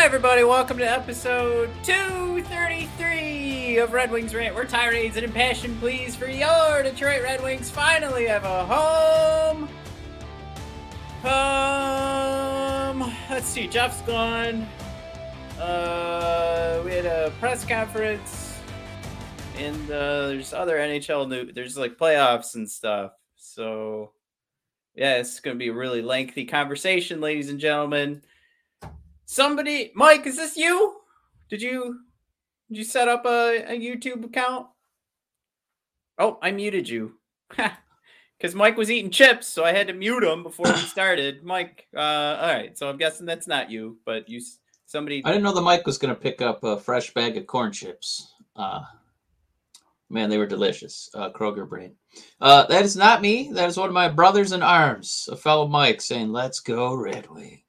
Hi, everybody. Welcome to episode 233 of Red Wings Rant. We're tirades and impassioned pleas for your Detroit Red Wings. Finally have a home. Um, let's see. Jeff's gone. Uh, we had a press conference, and uh, there's other NHL new. There's like playoffs and stuff. So, yeah, it's going to be a really lengthy conversation, ladies and gentlemen. Somebody, Mike, is this you? Did you did you set up a, a YouTube account? Oh, I muted you. Because Mike was eating chips, so I had to mute him before we started. Mike, uh, all right. So I'm guessing that's not you, but you somebody. I didn't know the mic was going to pick up a fresh bag of corn chips. Uh, man, they were delicious. Uh, Kroger brand. Uh, that is not me. That is one of my brothers in arms, a fellow Mike, saying, "Let's go Red Wings."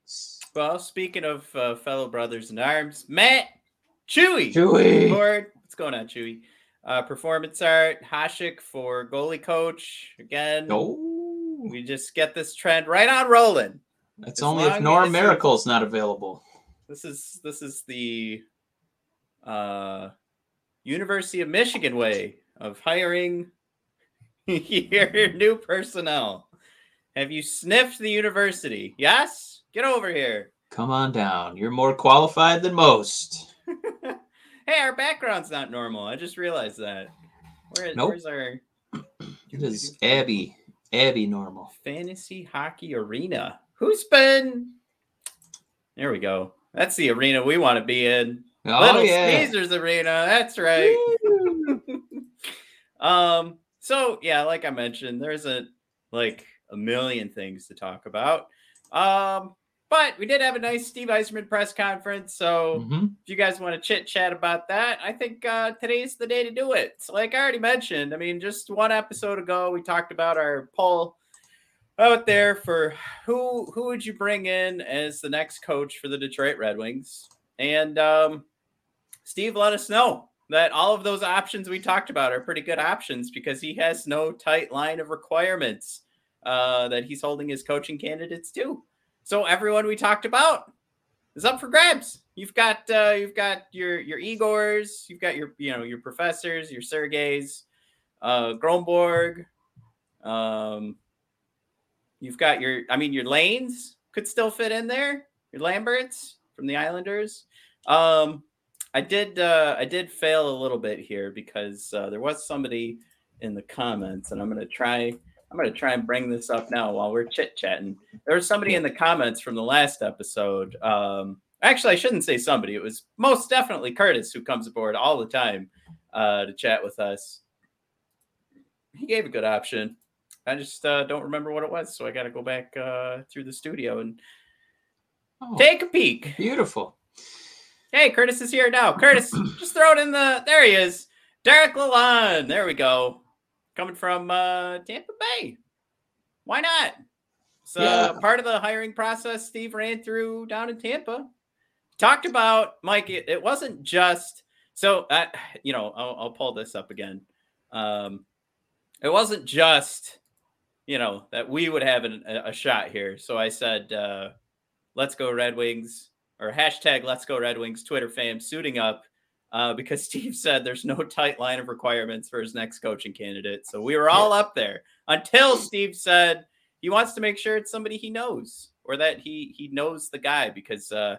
Well, speaking of uh, fellow brothers in arms, Matt Chewy. Chewy. Lord, what's going on, Chewy? Uh, performance art, Hasek for goalie coach. Again, No, we just get this trend right on rolling. that's as only if Norm as- Maracle's not available. This is this is the uh, University of Michigan way of hiring your new personnel. Have you sniffed the university? Yes? Get over here. Come on down. You're more qualified than most. hey, our background's not normal. I just realized that. Where, Nope. Where's our It is Abby. Abby normal. fantasy hockey arena? Who's been? There we go. That's the arena we want to be in. Oh Little yeah. Caesars arena. That's right. um. So yeah, like I mentioned, there's a like a million things to talk about. Um. But we did have a nice Steve Yzerman press conference. So Mhm. if you guys want to chit chat about that, I think uh, today's the day to do it. So, like I already mentioned, I mean, just one episode ago, we talked about our poll out there for who who would you bring in as the next coach for the Detroit Red Wings, and um, Steve let us know that all of those options we talked about are pretty good options because he has no tight line of requirements uh, that he's holding his coaching candidates to. So everyone we talked about is up for grabs. You've got uh, you've got your your Igors, you've got your you know your professors, your Sergeys, uh, Gronborg. Um, you've got your I mean your lanes could still fit in there. Your Lamberts from the Islanders. Um, I did uh, I did fail a little bit here because uh, there was somebody in the comments, and I'm gonna try I'm gonna try and bring this up now while we're chit chatting. There was somebody in the comments from the last episode. Um, actually, I shouldn't say somebody. It was most definitely Curtis who comes aboard all the time uh, to chat with us. He gave a good option. I just uh, don't remember what it was, so I got to go back uh, through the studio and Oh, take a peek. beautiful. Hey, Curtis is here now. Curtis, just throw it in the. There he is. Derek Lalonde. There we go. Coming from uh, Tampa Bay. Why not? So Yeah. part of the hiring process Steve ran through down in Tampa. talked about Mike. It, it wasn't just so. Uh, you know, I'll, I'll, pull this up again. Um, it wasn't just you know that we would have an, a shot here. So I said, uh, "Let's go Red Wings." Or hashtag Let's Go Red Wings Twitter fam suiting up uh, because Steve said there's no tight line of requirements for his next coaching candidate. So we were all up there until Steve said he wants to make sure it's somebody he knows or that he he knows the guy because uh,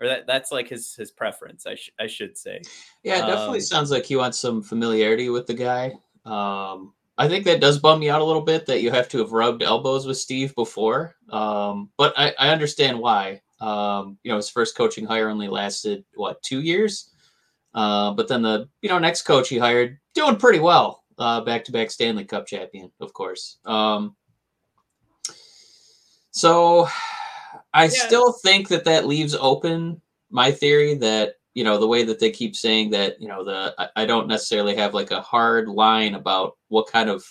or that that's like his his preference. I sh- I should say. Yeah, it definitely um, sounds like he wants some familiarity with the guy. Um, I think that does bum me out a little bit that you have to have rubbed elbows with Steve before. Um, but I, I understand why. Um, you know, his first coaching hire only lasted what two years. Uh, but then the you know next coach he hired doing pretty well, back to back Stanley Cup champion, of course. Um, so I yeah. still think that that leaves open my theory that you know the way that they keep saying that you know the I, I don't necessarily have like a hard line about what kind of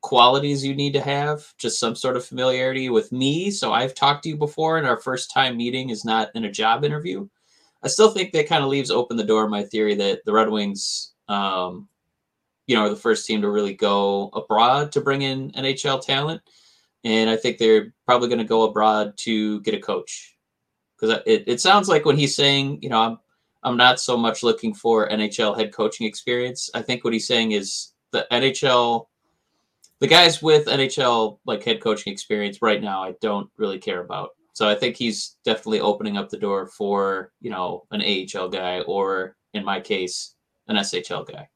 qualities you need to have just some sort of familiarity with me so i've talked to you before and our first time meeting is not in a job interview I still think that kind of leaves open the door my theory that the Red Wings, um, you know, are the first team to really go abroad to bring in NHL talent, and I think they're probably going to go abroad to get a coach because it, it sounds like when he's saying, you know, I'm I'm not so much looking for NHL head coaching experience. I think what he's saying is the NHL, the guys with NHL like head coaching experience right now, I don't really care about. So I think he's definitely opening up the door for, you know, an AHL guy or in my case, an SHL guy.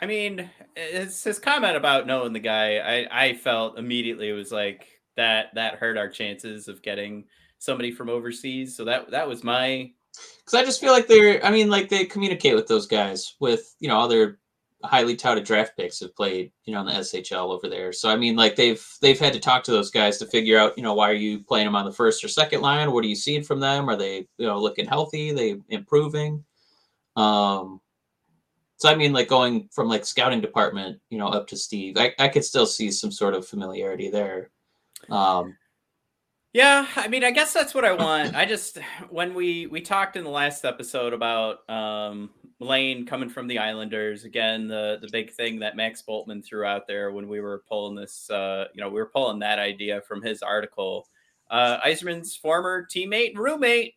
I mean, his, his comment about knowing the guy, I, I felt immediately it was like that that hurt our chances of getting somebody from overseas. So that that was my because I just feel like they're I mean, like they communicate with those guys with, you know, other highly touted draft picks have played, you know, in the SHL over there. So I mean, like they've they've had to talk to those guys to figure out, you know, why are you playing them on the first or second line? What are you seeing from them? Are they, you know, looking healthy? Are they improving? Um, so I mean, like going from like scouting department, you know, up to Steve, I, I could still see some sort of familiarity there. Um, yeah, I mean, I guess that's what I want. I just when we we talked in the last episode about um Lane coming from the Islanders again, the the big thing that Max Bultman threw out there when we were pulling this, uh, you know, we were pulling that idea from his article. Uh, Yzerman's former teammate and roommate.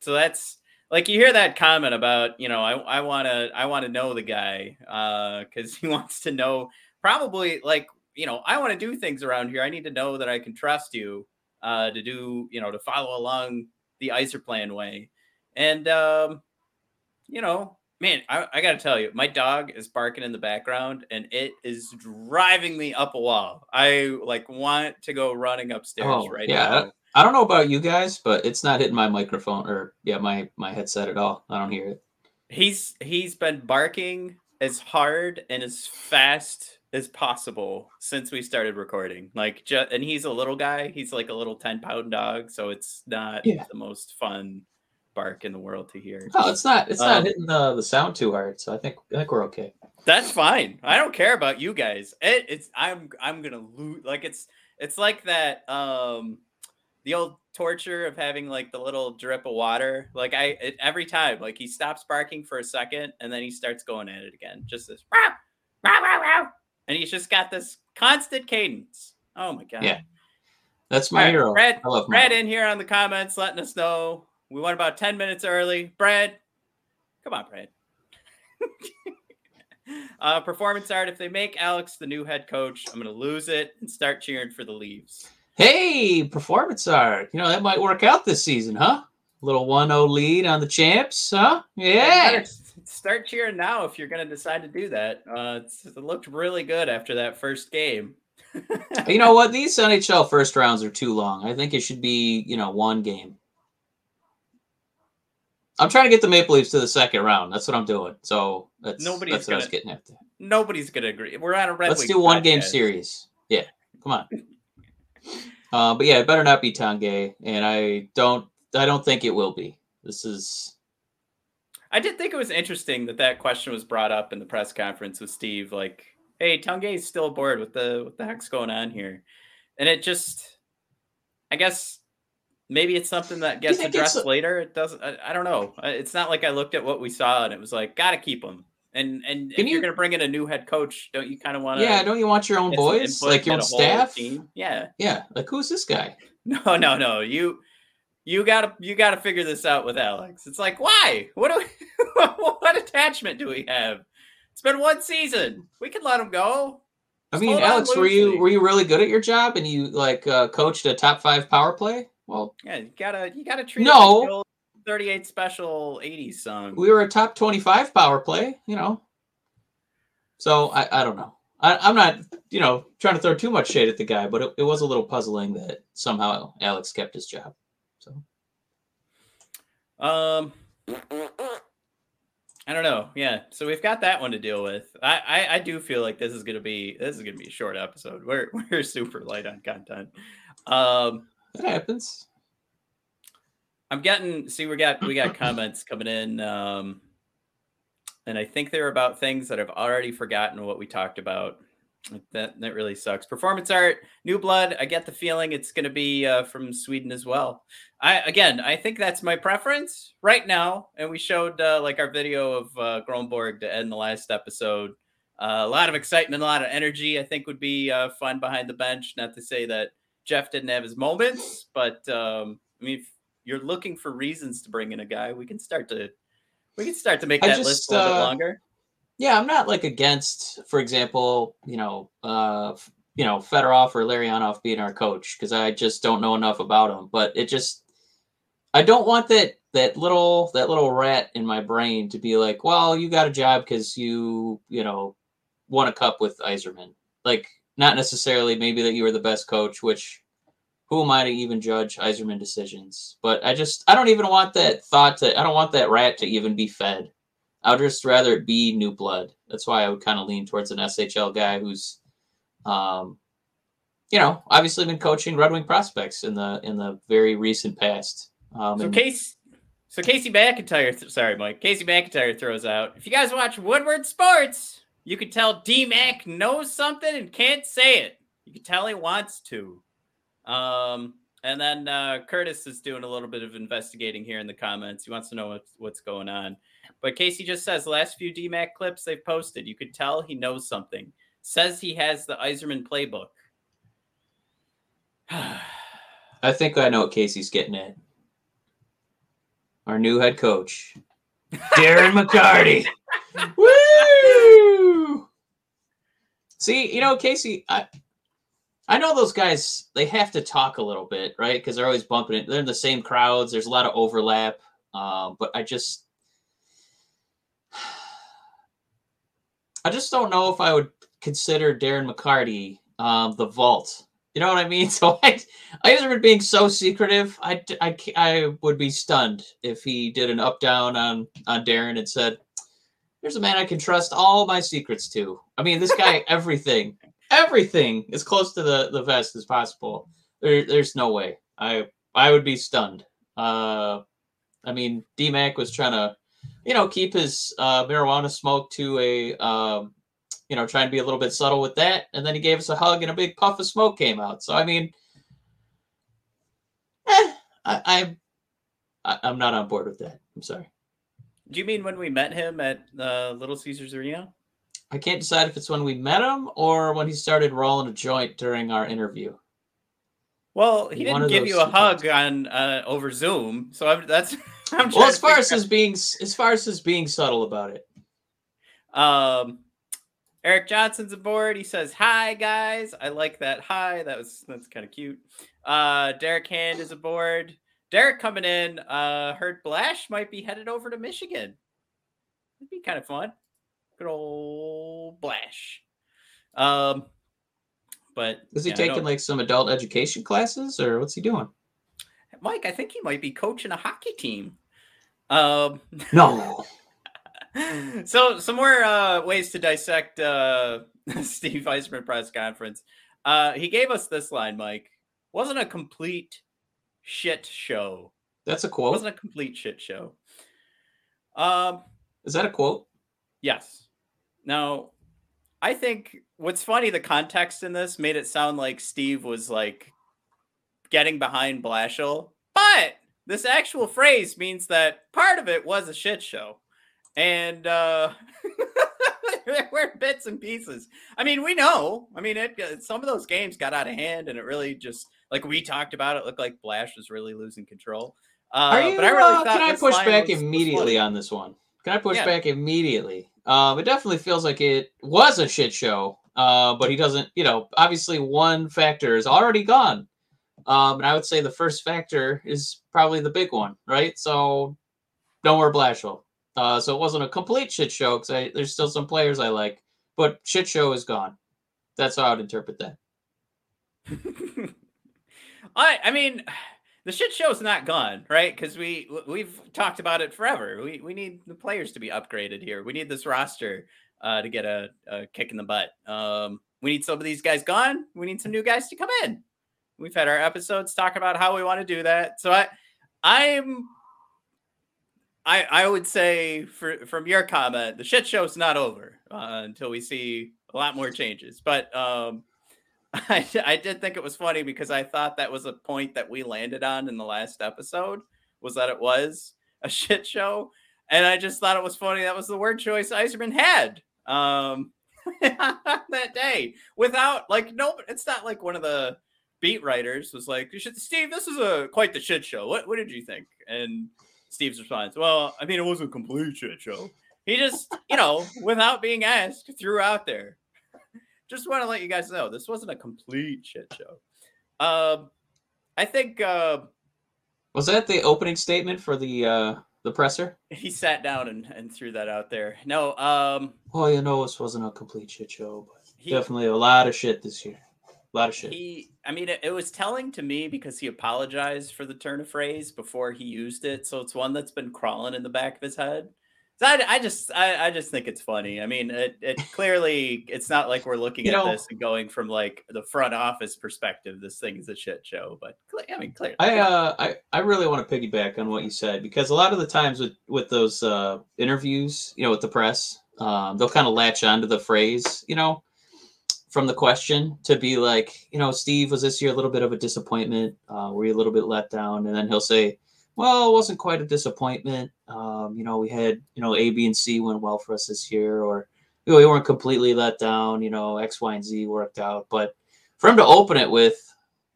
So that's like you hear that comment about, you know, I I want to I want to know the guy because uh, he wants to know probably like you know I want to do things around here. I need to know that I can trust you uh, to do, you know, to follow along the Yzerplan way. And, um, you know, man, I, I got to tell you, my dog is barking in the background and it is driving me up a wall. I like want to go running upstairs oh, right yeah. now. I don't know about you guys, but it's not hitting my microphone or yeah, my my headset at all. I don't hear it. He's he's been barking as hard and as fast as possible since we started recording. Like, just, and he's a little guy. He's like a little ten pound dog, so it's not yeah. the most fun bark in the world to hear. Oh, it's not. It's um, not hitting the the sound too hard. So I think I think we're okay. That's fine. I don't care about you guys. It, it's I'm I'm gonna lose. Like it's it's like that. Um, the old torture of having like the little drip of water. Like I it, every time, like he stops barking for a second and then he starts going at it again. Just this. Rah, rah, rah and he's just got this constant cadence. Oh my god! Yeah, that's my right, hero. Brad, I love Brad in here on the comments, letting us know we went about ten minutes early. Brad, come on, Brad. uh, performance art. If they make Alex the new head coach, I'm going to lose it and start cheering for the Leaves. Hey, performance art. You know that might work out this season, huh? Little 1-0 lead on the champs, huh? Yeah start cheering now if you're going to decide to do that. Uh, it looked really good after that first game. you know what? These NHL first rounds are too long. I think it should be, you know, one game. I'm trying to get the Maple Leafs to the second round. That's what I'm doing. So that's nobody's that's gonna, what I was getting after. Nobody's gonna agree. We're on a red. Let's do one podcast. game series. Yeah, come on. uh, but yeah, it better not be Tanguay, and I don't. I don't think it will be. This is I did think it was interesting that that question was brought up in the press conference with Steve. Like, hey, Tanguay is still bored. What the what the heck's going on here? And it just, I guess, maybe it's something that gets addressed later. It doesn't. I, I don't know. It's not like I looked at what we saw and it was like, gotta keep them. And and if Can you're gonna bring in a new head coach, don't you kind of want to? yeah, don't you want your own boys, like your own staff? Team? Yeah. Yeah, like who's this guy? No, no, no. You you gotta you gotta figure this out with Alex. It's like why? What do we, what attachment do we have? It's been one season. We can let him go. I mean, hold Alex, were you were you really good at your job and you like uh, coached a top five power play? Well, Yeah, you gotta you gotta treat No. it like old 38 special 80s song. we were a top twenty five power play, you know. So I, I don't know. I, I'm not, you know, trying to throw too much shade at the guy, but it, it was a little puzzling that somehow Alex kept his job. So Um, I don't know. Yeah, so we've got that one to deal with. I, I I do feel like this is gonna be this is gonna be a short episode. We're we're super light on content. Um, that happens. I'm getting see we got we got comments coming in. Um, and I think they're about things that I've already forgotten what we talked about. That that really sucks. Performance art, new blood. I get the feeling it's going to be uh, from Sweden as well. I again, I think that's my preference right now. And we showed uh, like our video of uh, Gronborg to end the last episode. Uh, a lot of excitement, a lot of energy. I think would be uh, fun behind the bench. Not to say that Jeff didn't have his moments, but um, I mean, if you're looking for reasons to bring in a guy, we can start to we can start to make I that just, list a little bit uh, longer. Yeah, I'm not like against, for example, you know, uh, you know, Fedorov or Larionov being our coach because I just don't know enough about him. But it just, I don't want that that little that little rat in my brain to be like, well, you got a job because you, you know, won a cup with Yzerman. Like, not necessarily maybe that you were the best coach, which who am I to even judge Yzerman decisions? But I just, I don't even want that thought to, I don't want that rat to even be fed. I would just rather it be new blood. That's why I would kind of lean towards an SHL guy who's, um, you know, obviously been coaching Red Wing prospects in the in the very recent past. Um, So and- Case, so Casey McIntyre, th- sorry, Mike. Casey McIntyre throws out. If you guys watch Woodward Sports, you can tell D Mac knows something and can't say it. You can tell he wants to. Um, and then uh, Curtis is doing a little bit of investigating here in the comments. He wants to know what's what's going on. But Casey just says last few D Mac clips they've posted, you could tell he knows something. Says he has the Yzerman playbook. I think I know what Casey's getting at. Our new head coach, Darren McCarty. Woo! See, you know, Casey, I I know those guys. They have to talk a little bit, right? Because they're always bumping it. They're in the same crowds. There's a lot of overlap. Um, but I just, I just don't know if I would consider Darren McCarty um, the vault. You know what I mean? So I, Yzerman being so secretive, I, I, I would be stunned if he did an up down on on Darren and said, "There's a man I can trust all my secrets to." I mean, this guy, everything, everything as close to the the vest as possible. There, there's no way. I I would be stunned. Uh, I mean, DMAC was trying to, you know, keep his uh, marijuana smoke to a um, you know, trying to be a little bit subtle with that. And then he gave us a hug and a big puff of smoke came out. So I mean, eh, I, I, I I'm not on board with that. I'm sorry. Do you mean when we met him at uh, Little Caesars Arena? I can't decide if it's when we met him or when he started rolling a joint during our interview. Well, he One didn't give you a hug on uh, over Zoom, so I'm, that's. I'm Well, as far as his being as far as his being subtle about it. um, Eric Johnson's aboard. He says, "Hi guys, I like that. Hi, that was that's kind of cute." Uh, Derek Hand is aboard. Derek coming in. Uh, heard Blash might be headed over to Michigan. It'd be kind of fun. Good old Blash. Um, but Is he yeah, taking like some adult education classes or what's he doing? Mike? I think he might be coaching a hockey team. Um, No. so some more uh, ways to dissect uh, Steve Yzerman press conference. Uh, he gave us this line, Mike. Wasn't a complete shit show. That's a quote. It wasn't a complete shit show. Um, Is that a quote? yes. Now, I think what's funny, the context in this made it sound like Steve was like getting behind Blashill But this actual phrase means that part of it was a shit show. And uh there were bits and pieces. I mean, we know. I mean, it uh, some of those games got out of hand, and it really just like we talked about. It looked like Blash was really losing control. Uh, you, but I really uh, thought can I push back was- was immediately funny. on this one? Can I push Yeah. back immediately? Um, it definitely feels like it was a shit show. Uh, but he doesn't. You know, obviously one factor is already gone. Um, and I would say the first factor is probably the big one, right? So don't wear Blashill. Uh, so it wasn't a complete shit show because there's still some players I like, but shit show is gone. That's how I would interpret that. I I mean, the shit show's not gone, right? Because we we've talked about it forever. We we need the players to be upgraded here. We need this roster uh, to get a, a kick in the butt. Um, we need some of these guys gone. We need some new guys to come in. We've had our episodes talking about how we want to do that. So I I'm I I would say for from your comment, the shit show's not over uh, until we see a lot more changes. But um I, I did think it was funny because I thought that was a point that we landed on in the last episode was that it was a shit show. And I just thought it was funny. That was the word choice Yzerman had um, that day without like, no, it's not like one of the beat writers was like, "You should- Steve, this is a quite the shit show. What, what did you think? And Steve's response, well, I mean, it wasn't a complete shit show. He just, you know, without being asked, threw out there just want to let you guys know this wasn't a complete shit show. Um, I think uh, Was that the opening statement for the uh, the presser? he sat down and, and threw that out there. No, um, Well, you know, this wasn't a complete shit show, but he definitely a lot of shit this year. A lot of shit. he. I mean, it, it was telling to me because he apologized for the turn of phrase before he used it, so it's one that's been crawling in the back of his head. I, I just I, I just think it's funny. I mean, it, it clearly it's not like we're looking You at know- this and going from like the front office perspective. This thing is a shit show, but I mean, clearly, I uh I, I really want to piggyback on what you said because a lot of the times with with those uh interviews, you know, with the press, um, they'll kind of latch onto the phrase, you know, from the question to be like, you know, Steve, was this year a little bit of a disappointment? Uh, were you a little bit let down? And then he'll say, well, it wasn't quite a disappointment. Um, you know, we had, you know, A, B, and C went well for us this year, or you know, we weren't completely let down. You know, X, Y, and Z worked out. But for him to open it with,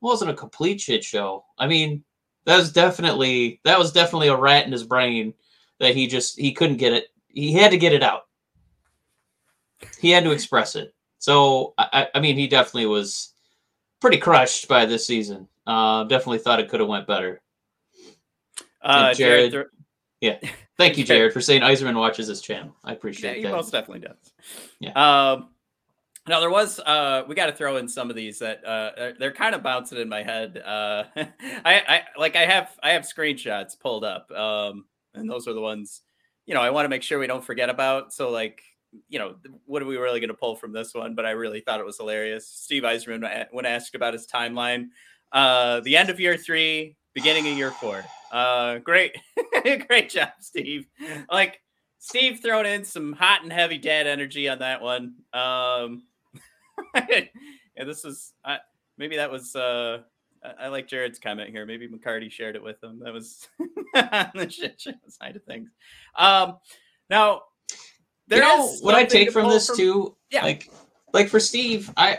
wasn't a complete shit show. I mean, that was definitely that was definitely a rat in his brain that he just he couldn't get it. He had to get it out. He had to express it. So I, I- mean, he definitely was pretty crushed by this season. Uh, definitely thought it could have went better. Uh, Jared- Jared, Thank you, Jared- for saying Yzerman watches this channel. I appreciate Yeah, he that. most definitely does. Yeah. Um, now there was uh, we got to throw in some of these that uh, they're- kind of bouncing in my head. Uh, I, I like I have I have screenshots pulled up, um, and those are the ones you know I want to make sure we don't forget about. So like you know what are we really going to pull from this one? But I really thought it was hilarious. Steve Yzerman when asked about his timeline, uh, the end of year three, beginning of year four. Uh, great, great job, Steve. Like Steve thrown in some hot and heavy dad energy on that one. Um, yeah, this is uh, maybe that was. Uh, I, I like Jared's comment here. Maybe McCarty shared it with him. That was on the shit show side of things. Um, now you know is what I take from this too? Yeah. Like, like for Steve, I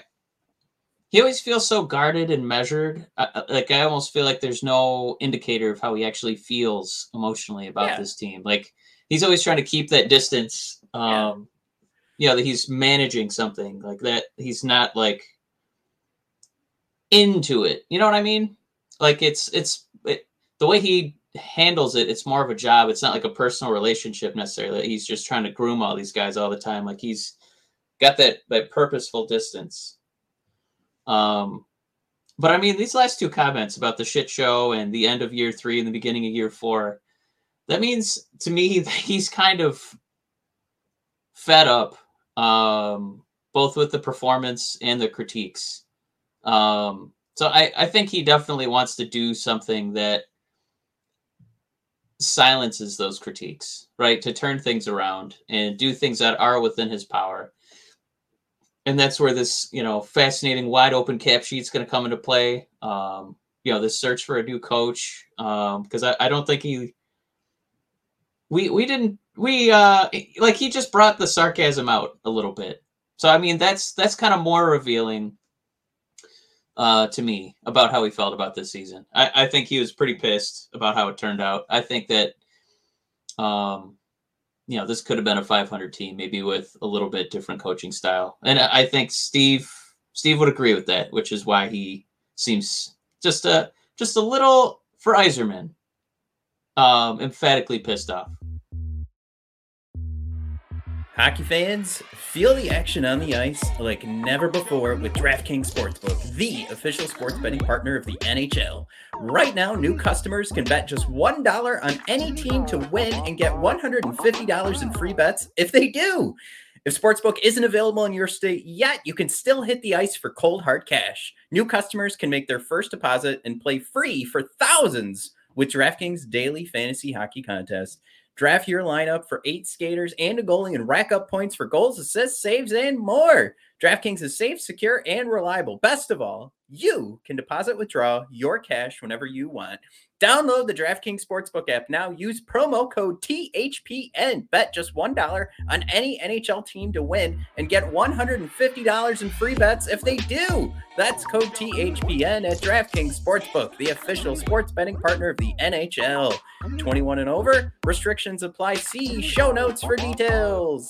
he always feels so guarded and measured. I, like I almost feel like there's no indicator of how he actually feels emotionally about Yeah. this team. Like he's always trying to keep that distance. Yeah. Um, you know that he's managing something like that. He's not like into it. You know what I mean? Like it's it's it, the way he handles it. It's more of a job. It's not like a personal relationship necessarily. He's just trying to groom all these guys all the time. Like he's got that that purposeful distance. Um, but I mean, these last two comments about the shit show and the end of year three and the beginning of year four, that means to me that he's kind of fed up, um, both with the performance and the critiques. Um, so I, I think he definitely wants to do something that silences those critiques, right? To turn things around and do things that are within his power. And that's where this, you know, fascinating wide open cap sheet's going to come into play. Um, you know this search for a new coach because um, I, I don't think he we we didn't we uh like he just brought the sarcasm out a little bit. So i mean that's that's kind of more revealing uh to me about how he felt about this season. I i think he was pretty pissed about how it turned out. I think that um you know this could have been a 500 team maybe with a little bit different coaching style and i think steve steve would agree with that which is why he seems just a just a little for Yzerman um, emphatically pissed off. Hockey fans, feel the action on the ice like never before with DraftKings Sportsbook, the official sports betting partner of the NHL. Right now, new customers can bet just $1 on any team to win and get $150 in free bets if they do. If Sportsbook isn't available in your state yet, you can still hit the ice for cold hard cash. New customers can make their first deposit and play free for thousands with DraftKings daily fantasy hockey contest. Draft your lineup for eight skaters and a goalie and rack up points for goals, assists, saves, and more. DraftKings is safe, secure, and reliable. Best of all, you can deposit, withdraw your cash whenever you want. Download the DraftKings Sportsbook app now. Use promo code THPN. Bet just $1 on any NHL team to win and get $150 in free bets if they do. That's code THPN at DraftKings Sportsbook, the official sports betting partner of the NHL. 21 and over, restrictions apply. See show notes for details.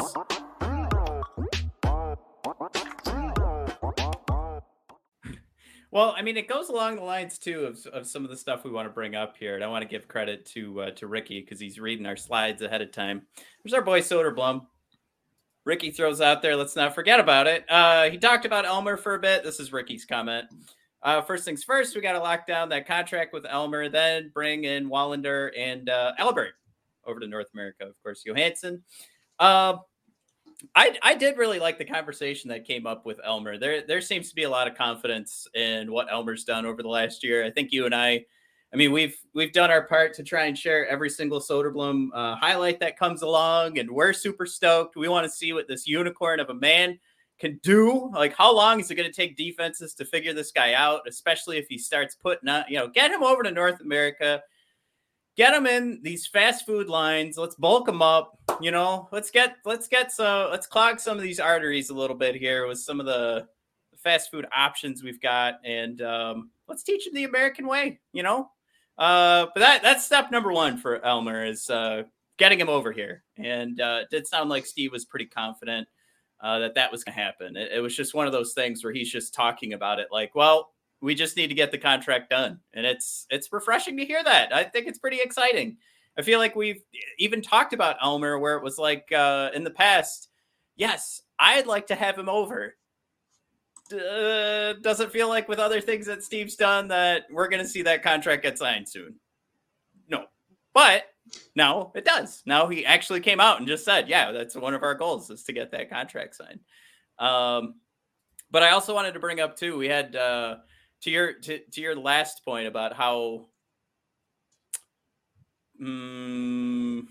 Well, I mean, it goes along the lines too of, of some of the stuff we want to bring up here, and I want to give credit to uh, to Ricky because he's reading our slides ahead of time. There's our boy Soderblom. Ricky throws out there. Let's not forget about it. Uh, he talked about Elmer for a bit. This is Ricky's comment. Uh, first things first, we got to lock down that contract with Elmer, then bring in Wallinder and uh, Albert over to North America. Of course, Johansson. Uh, I I did really like the conversation that came up with Elmer. There there seems to be a lot of confidence in what Elmer's done over the last year. I think you and I, I mean we've we've done our part to try and share every single Soderblom uh, highlight that comes along, and we're super stoked. We want to see what this unicorn of a man can do. Like how long is it going to take defenses to figure this guy out, especially if he starts putting out, you know, get him over to North America get them in these fast food lines. Let's bulk them up. You know, let's get let's get so let's clog some of these arteries a little bit here with some of the fast food options we've got, and um, let's teach them the American way. You know, uh, but that that's step number one for Elmer is uh, getting him over here. And uh, it did sound like Steve was pretty confident uh, that that was going to happen. It, it was just one of those things where he's just talking about it like, well, we just need to get the contract done. And it's it's refreshing to hear that. I think it's pretty exciting. I feel like we've even talked about elmer where it was like uh in the past yes i'd like to have him over. Uh, doesn't feel like with other things that steve's done that we're going to see that contract get signed soon. No. But now it does. Now he actually came out and just said yeah that's one of our goals is to get that contract signed. Um but i also wanted to bring up too we had uh to your to, to your last point about how um,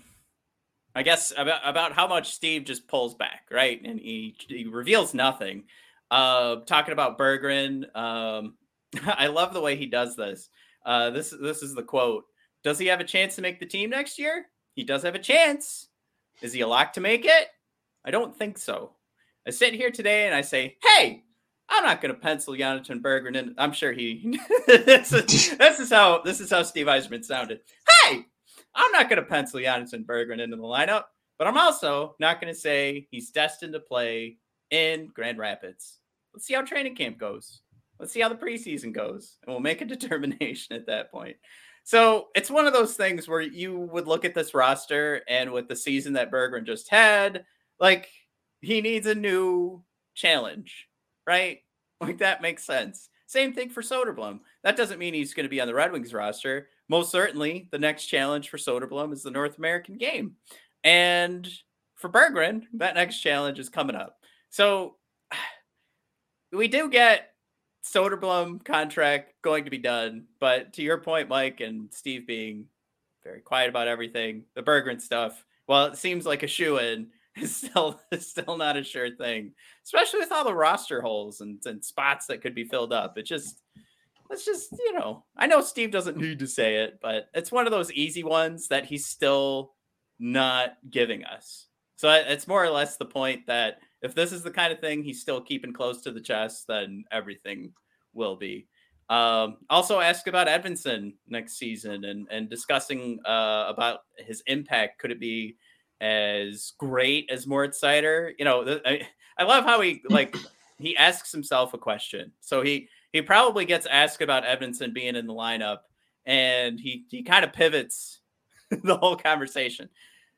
I guess about about how much Steve just pulls back, right? And he, he reveals nothing. Uh, talking about Berggren, um, I love the way he does this. Uh, this this is the quote. Does he have a chance to make the team next year? He does have a chance. Is he a lock to make it? I don't think so. I sit here today and I say, hey, I'm not going to pencil Jonathan Berggren in. I'm sure he. this, is, this is how this is how Steve Yzerman sounded. Hey, I'm not going to pencil Jonathan Berggren into the lineup, but I'm also not going to say he's destined to play in Grand Rapids. Let's see how training camp goes. Let's see how the preseason goes, and we'll make a determination at that point. So it's one of those things where you would look at this roster, and with the season that Berggren just had, like he needs a new challenge right? Like that makes sense. Same thing for Soderblom. That doesn't mean he's going to be on the Red Wings roster. Most certainly, the next challenge for Soderblom is the North American game. And for Berggren, that next challenge is coming up. So we do get Soderblom contract going to be done. But to your point, Mike and Steve being very quiet about everything, the Berggren stuff, well, it seems like a shoe in is still still not a sure thing, especially with all the roster holes and, and spots that could be filled up. It just let's just, you know, I know Steve doesn't need to say it, but it's one of those easy ones that he's still not giving us. So it's more or less the point that if this is the kind of thing he's still keeping close to the chest, then everything will be. Um, also ask about Edvinsson next season and and discussing uh, about his impact. Could it be as great as Moritz Seider? You know, I, I love how he like he asks himself a question. So he he probably gets asked about Edvinsson being in the lineup, and he he kind of pivots the whole conversation.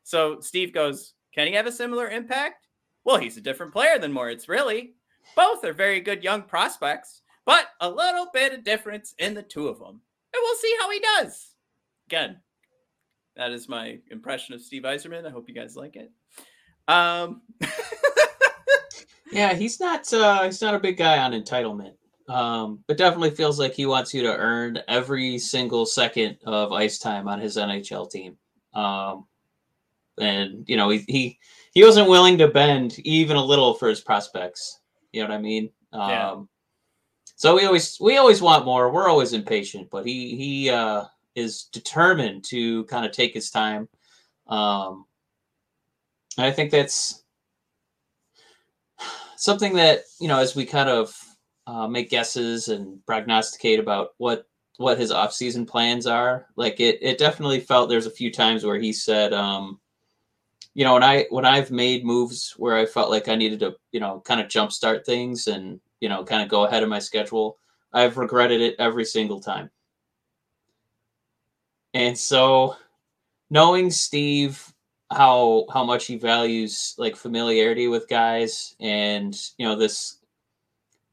So Steve goes, "Can he have a similar impact?" Well, he's a different player than Moritz, really. Both are very good young prospects but a little bit of difference in the two of them. And we'll see how he does. Again, that is my impression of Steve Yzerman. I hope you guys like it. Um, yeah, he's not uh, he's not a big guy on entitlement, um, but definitely feels like he wants you to earn every single second of ice time on his NHL team. Um, and you know he, he he wasn't willing to bend even a little for his prospects. You know what I mean? Um, yeah. So we always we always want more. We're always impatient, but he he uh, is determined to kind of take his time. Um, I think that's something that you know as we kind of uh, make guesses and prognosticate about what what his off-season plans are like it it definitely felt there's a few times where he said um you know when i when i've made moves where i felt like i needed to you know kind of jumpstart things and you know, kind of go ahead of my schedule. I've regretted it every single time. And so knowing Steve how how much he values like familiarity with guys and you know this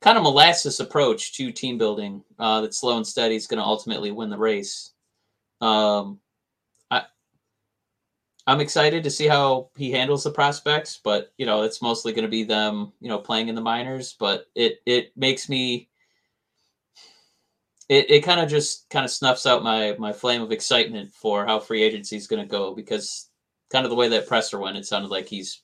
kind of molasses approach to team building uh, that slow and steady is going to ultimately win the race. Um, I I'm excited to see how he handles the prospects, but you know, it's mostly going to be them, you know, playing in the minors. But it it makes me it, it kind of just kind of snuffs out my my flame of excitement for how free agency is going to go because kind of the way that presser went, it sounded like he's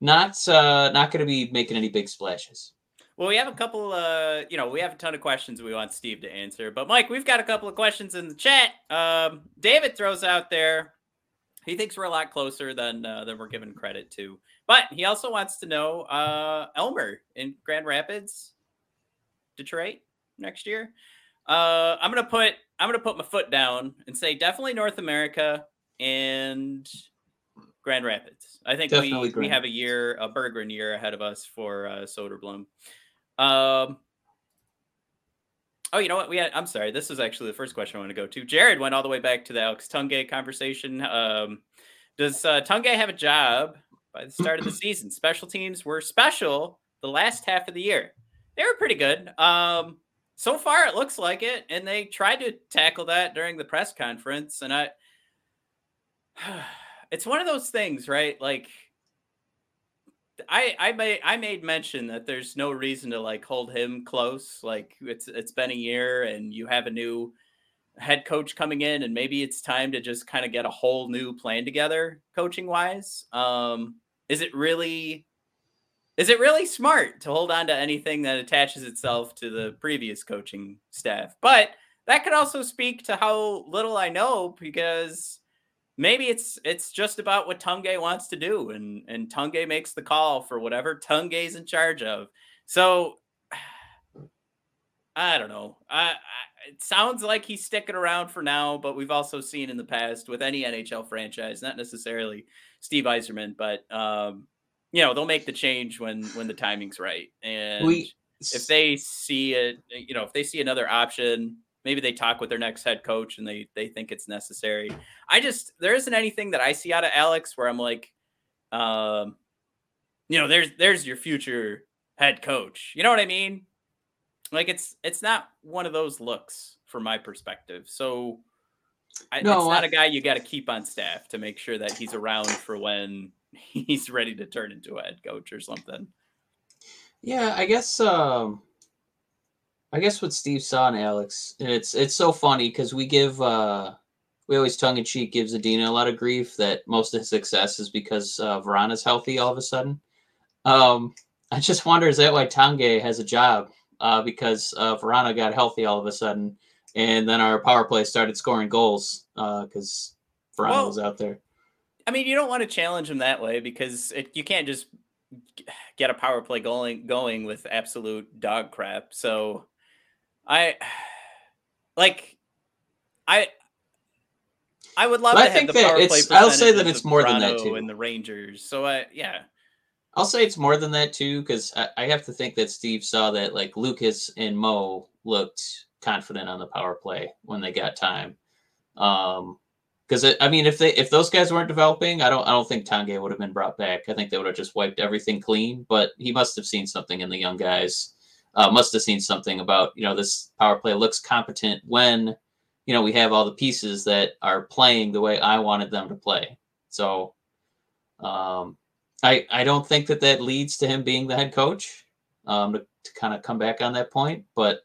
not uh, not going to be making any big splashes. Well, we have a couple. Uh, you know, we have a ton of questions we want Steve to answer. But Mike, we've got a couple of questions in the chat. Um, David throws out there he thinks we're a lot closer than uh, than we're given credit to. But he also wants to know uh, Elmer in Grand Rapids, Detroit next year. Uh, I'm gonna put I'm gonna put my foot down and say definitely North America and Grand Rapids. I think we, we have a year a Berggren year ahead of us for uh, Soderblom. Um, Oh, you know what? We had. I'm sorry. This is actually the first question I want to go to. Jared went all the way back to the Alex Tanguay conversation. Um, does uh, Tanguay have a job by the start of the season? Special teams were special the last half of the year. They were pretty good. Um, so far, it looks like it, and they tried to tackle that during the press conference. And I, it's one of those things, right? Like I I made I made mention that there's no reason to like hold him close. Like it's it's been a year and you have a new head coach coming in and maybe it's time to just kind of get a whole new plan together coaching wise. Um is it really is it really smart to hold on to anything that attaches itself to the previous coaching staff? But that could also speak to how little I know because maybe it's it's just about what Tanguay wants to do, and and Tanguay makes the call for whatever Tanguay's in charge of. So I don't know. I, I, it sounds like he's sticking around for now, but we've also seen in the past with any NHL franchise, not necessarily Steve Yzerman, but um, you know they'll make the change when when the timing's right, and we, if they see it, you know, if they see another option maybe they talk with their next head coach and they they think it's necessary. I just there isn't anything that I see out of Alex where I'm like, um, you know, there's there's your future head coach. You know what I mean? Like it's it's not one of those looks from my perspective. So I, no, it's not I, a guy you got to keep on staff to make sure that he's around for when he's ready to turn into a head coach or something. Yeah, I guess um I guess what Steve saw in Alex, and it's it's so funny because we give uh we always tongue in cheek gives Adina a lot of grief that most of his success is because uh, Vrana's healthy all of a sudden. Um, I just wonder is that why Tanguay has a job? uh, because uh, Vrana got healthy all of a sudden, and then our power play started scoring goals because uh, Vrana Well, was out there. I mean, you don't want to challenge him that way because it, you can't just get a power play going going with absolute dog crap. So, I like, I I would love But I have think the that power play. I'll say that it's more than that, too. And the Rangers. So I yeah. I'll say it's more than that too, because I, I have to think that Steve saw that like Lucas and Mo looked confident on the power play when they got time. Um, because I mean, if they if those guys weren't developing, I don't I don't think Tange would have been brought back. I think they would have just wiped everything clean. But he must have seen something in the young guys. Uh, must have seen something about you know this power play looks competent when you know we have all the pieces that are playing the way I wanted them to play. So. Um, I, I don't think that that leads to him being the head coach um, to, to kind of come back on that point, but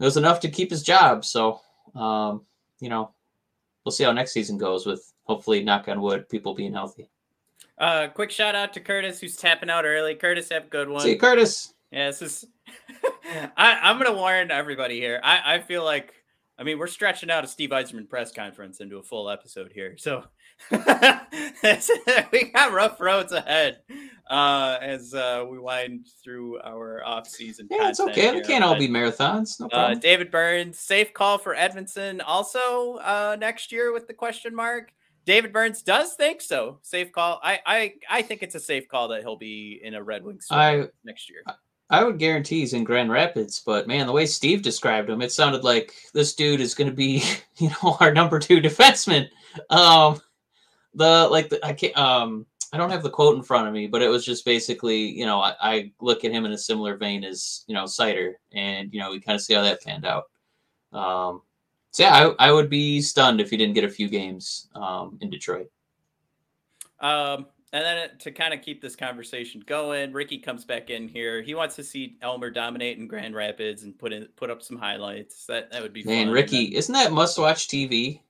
it was enough to keep his job. So, um, you know, we'll see how next season goes with hopefully, knock on wood, people being healthy. Uh, quick shout out to Curtis who's tapping out early. Curtis, have a good one. See you, Curtis. Yeah, this is. I, I'm going to warn everybody here. I, I feel like, I mean, we're stretching out a Steve Yzerman press conference into a full episode here. So we got rough roads ahead uh, as uh, we wind through our off season. Yeah, it's okay. They can't all be marathons. No Uh. David Burns, safe call for Edvinsson also uh, next year with the question mark. David Burns does think so. Safe call. I I, I think it's a safe call that he'll be in a Red Wings I next year. I would guarantee he's in Grand Rapids, but man, the way Steve described him, it sounded like this dude is going to be, you know, our number two defenseman. Um, the like the I can't um I don't have the quote in front of me, but it was just basically, you know, I, I look at him in a similar vein as you know Seider, and you know we kind of see how that panned out. Um, so yeah, I, I would be stunned if he didn't get a few games um, in Detroit. Um, and then to kind of keep this conversation going, Ricky comes back in here. He wants to see Elmer dominate in Grand Rapids and put in put up some highlights. That that would be Man, fun. Ricky, isn't that must watch TV?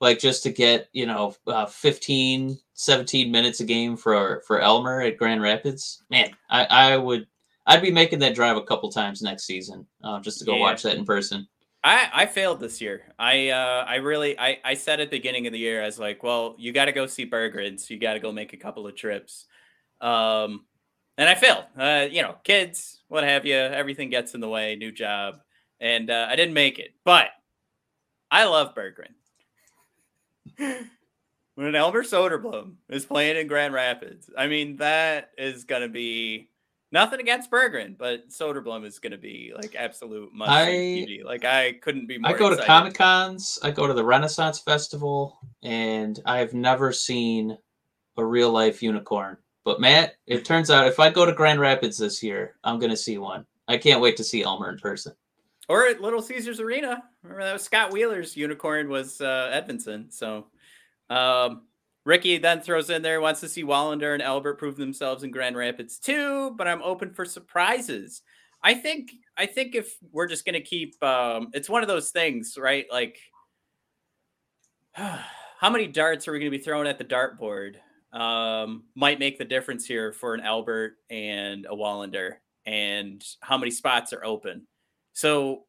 Like just to get, you know, uh, 15, 17 minutes a game for for Elmer at Grand Rapids. Man, I, I would I'd be making that drive a couple times next season uh, just to go Yeah. watch that in person. I, I failed this year. I uh I really I, I said at the beginning of the year I was like, well, you got to go see Berggren, so you got to go make a couple of trips. Um and I failed. Uh you know, kids, what have you, everything gets in the way, new job. And uh, I didn't make it. But I love Berggren. when Elmer Soderblom is playing in Grand Rapids, I mean that is going to be Nothing against Berggren, but Soderblom is going to be like absolute must TV. Like I couldn't be more. I go to. Comic Cons, I go to the Renaissance Festival, and I have never seen a real life unicorn. But Matt, it turns out if I go to Grand Rapids this year, I'm gonna see one. I can't wait to see Elmer in person. Or at Little Caesars Arena. Remember that was Scott Wheeler's unicorn was uh, Edvinsson. So um, Ricky then throws in there wants to see Wallinder and Albert prove themselves in Grand Rapids too, but I'm open for surprises. I think I think if we're just gonna keep, um, it's one of those things, right? Like, how many darts are we gonna be throwing at the dartboard? Um, might make the difference here for an Albert and a Wallinder, and how many spots are open. So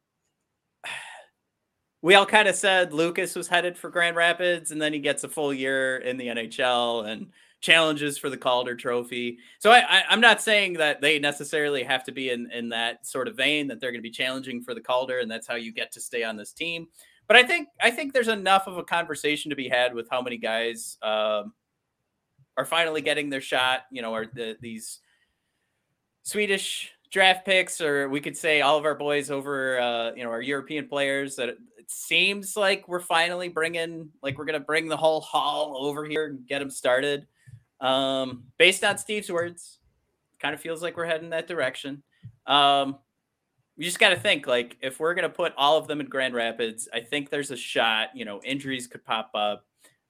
we all kind of said Lucas was headed for Grand Rapids, and then he gets a full year in the NHL and challenges for the Calder Trophy. So I, I'm not saying that they necessarily have to be in in that sort of vein that they're going to be challenging for the Calder, and that's how you get to stay on this team. But I think I think there's enough of a conversation to be had with how many guys um, are finally getting their shot. You know, are the, these Swedish draft picks, or we could say all of our boys over, uh, you know, our European players. That it, it seems like we're finally bringing, like we're gonna bring the whole haul over here and get them started. Um, based on Steve's words, kind of feels like we're heading that direction. Um, you just got to think like if we're gonna put all of them in Grand Rapids, I think there's a shot. You know, injuries could pop up.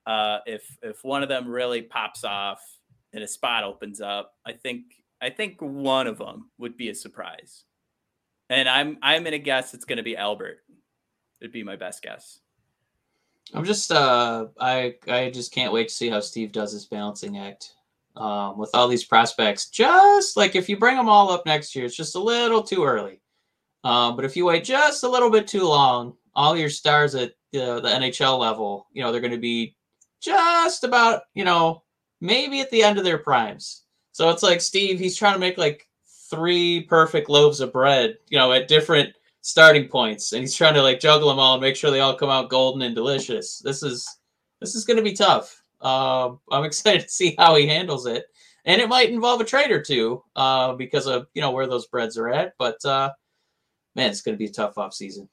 Uh, if if one of them really pops off and a spot opens up, I think I think one of them would be a surprise. And I'm I'm gonna guess it's gonna be Albert. It'd be my best guess. I'm just uh I I just can't wait to see how Steve does his balancing act. um, with all these prospects. Just like if you bring them all up next year, it's just a little too early. Um, but if you wait just a little bit too long, all your stars at the, the NHL level, you know, they're going to be just about, you know, maybe at the end of their primes. So it's like Steve, he's trying to make like three perfect loaves of bread, you know, at different starting points, and he's trying to like juggle them all and make sure they all come out golden and delicious. This is this is going to be tough. Uh, I'm excited to see how he handles it, and it might involve a trade or two uh, because of you know where those breads are at. But uh, man, it's going to be a tough off season.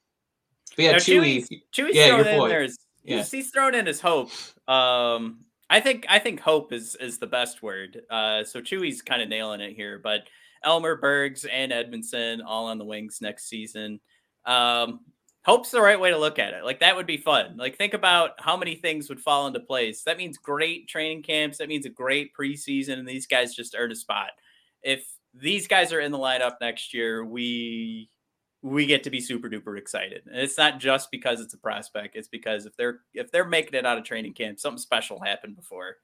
But yeah, Now, Chewy, Chewy's, yeah, your in boy. there is Yeah. he's, he's thrown in his hope. Um, I think I think hope is is the best word. Uh, so Chewy's kind of nailing it here, but Elmer Bergs and Edvinsson all on the wings next season. Um, hope's the right way to look at it. Like that would be fun. Like think about how many things would fall into place. That means great training camps. That means a great preseason, and these guys just earn a spot. If these guys are in the lineup next year, we we get to be super duper excited. And it's not just because it's a prospect. It's because if they're if they're making it out of training camp, something special happened before.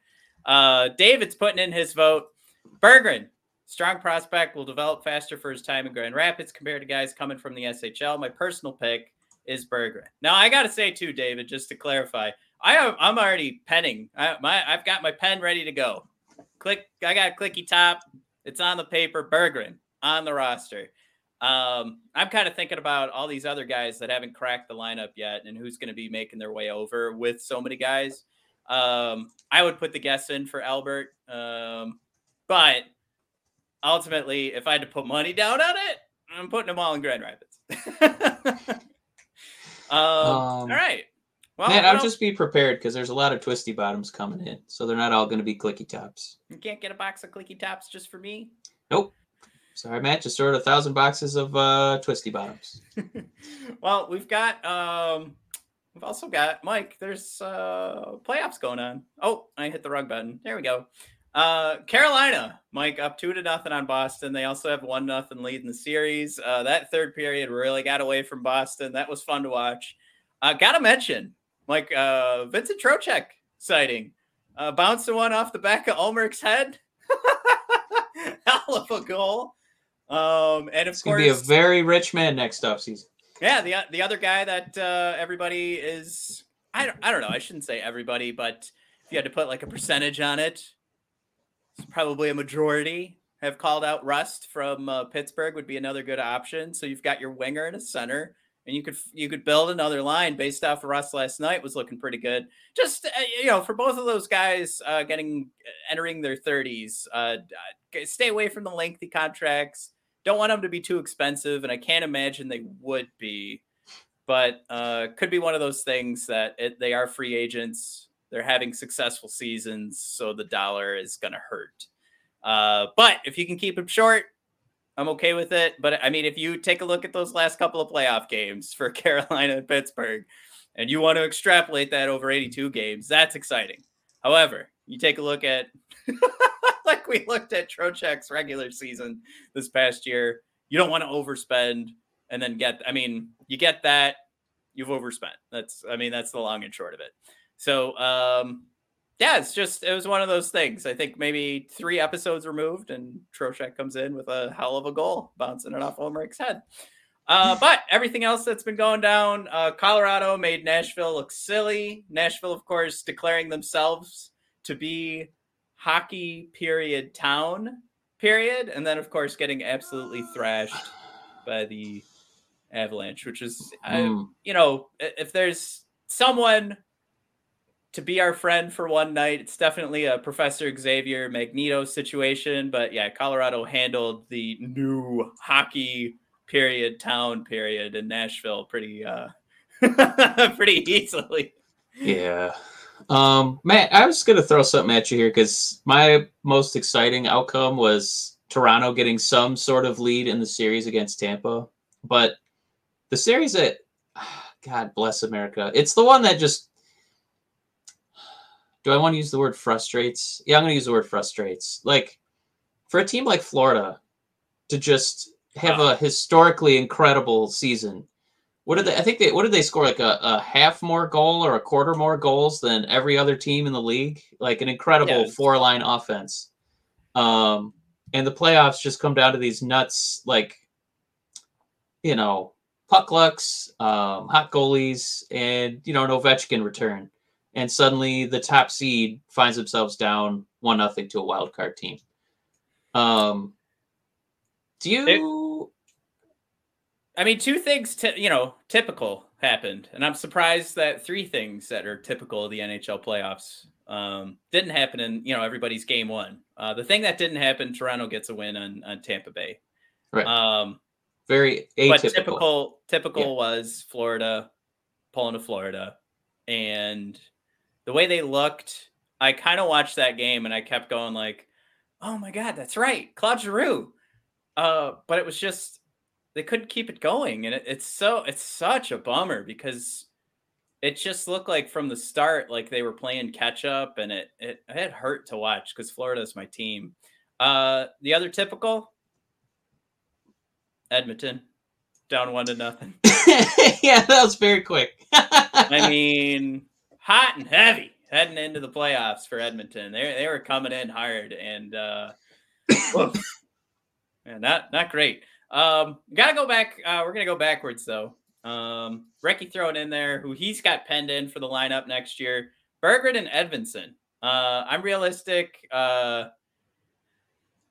Uh, David's putting in his vote. Berggren, strong prospect, will develop faster for his time in Grand Rapids compared to guys coming from the SHL. My personal pick is Berggren. Now I got to say too, David, just to clarify, I I'm already penning. I, my I've got my pen ready to go. Click. I got a clicky top. It's on the paper. Berggren on the roster. Um, I'm kind of thinking about all these other guys that haven't cracked the lineup yet and who's going to be making their way over with so many guys. Um, I would put the guess in for Albert. Um, but ultimately, if I had to put money down on it, I'm putting them all in Grand Rapids. um, all right. Well, man, I'll just be prepared because there's a lot of twisty bottoms coming in, so they're not all going to be clicky tops. you can't get a box of clicky tops just for me. Nope. Sorry, Matt. Just ordered a thousand boxes of uh, twisty bottoms. well, we've got um we've also got Mike, there's uh playoffs going on. Oh, I hit the wrong button. There we go. Uh Carolina, Mike up two to nothing on Boston. They also have one nothing lead in the series. Uh that third period really got away from Boston. That was fun to watch. Uh gotta mention, like uh Vincent Trocheck sighting. Uh bouncing one off the back of Ullmark's head. Hell of a goal. Um and of It's course be a very rich man next offseason. yeah, the the other guy that uh, everybody is I don't I don't know, I shouldn't say everybody, but if you had to put like a percentage on it, it's probably a majority have called out Rust from uh, Pittsburgh would be another good option. So you've got your winger and a center and you could you could build another line based off of Rust last night was looking pretty good. Just uh, you know, for both of those guys uh, getting entering their 30s, uh, uh, stay away from the lengthy contracts don't want them to be too expensive, and I can't imagine they would be. But uh, could be one of those things that it, they are free agents. They're having successful seasons, so the dollar is going to hurt. Uh, but if you can keep them short, I'm okay with it. But I mean, if you take a look at those last couple of playoff games for Carolina and Pittsburgh, and you want to extrapolate that over 82 games, that's exciting. However, you take a look at like we looked at Trocheck's regular season this past year. You don't want to overspend and then get. I mean, you get that you've overspent. That's. I mean, that's the long and short of it. So, um, yeah, it's just it was one of those things. I think maybe three episodes removed, and Trocheck comes in with a hell of a goal, bouncing it off Ulrich's head. Uh, but everything else that's been going down, uh, Colorado made Nashville look silly. Nashville, of course, declaring themselves to be hockey period town period, and then of course getting absolutely thrashed by the Avalanche, which is, I, Mm. you know, if there's someone to be our friend for one night, it's definitely a Professor Xavier Magneto situation. But yeah, Colorado handled the new hockey period town period in Nashville pretty uh pretty easily. Yeah. Um, Matt, I was going to throw something at you here because my most exciting outcome was Toronto getting some sort of lead in the series against Tampa. But the series that, God bless America, it's the one that just, do I want to use the word frustrates? Yeah, I'm going to use the word frustrates. Like, for a team like Florida to just have a historically incredible season what did they? I think they. What did they score? Like a, a half more goal or a quarter more goals than every other team in the league. Like an incredible Yeah. four line offense. Um, and the playoffs just come down to these nuts, like, you know, puck lucks, um, hot goalies, and, you know, an Ovechkin return. And suddenly the top seed finds themselves down one nothing to a wild card team. Um, do you? I mean, two things, t- you know, typical happened, and I'm surprised that three things that are typical of the NHL playoffs um, didn't happen in you know everybody's game one. Uh, the thing that didn't happen, Toronto gets a win on, on Tampa Bay. Right. Um, Very but typical typical Yeah. was Florida pulling to Florida, and the way they looked, I kind of watched that game and I kept going like, "Oh my god, that's right, Claude Giroux." Uh, but it was just they couldn't keep it going, and it, it's so it's such a bummer because it just looked like from the start like they were playing catch up, and it it, it hurt to watch because Florida's my team. Uh, the other typical, Edmonton, down one to nothing. yeah, that was very quick. I mean, hot and heavy heading into the playoffs for Edmonton. They they were coming in hard and uh yeah, not not great. Um gotta go back. Uh we're gonna go backwards though. Um Recky throwing in there who he's got penned in for the lineup next year. Berggren and Edvinsson. Uh I'm realistic. Uh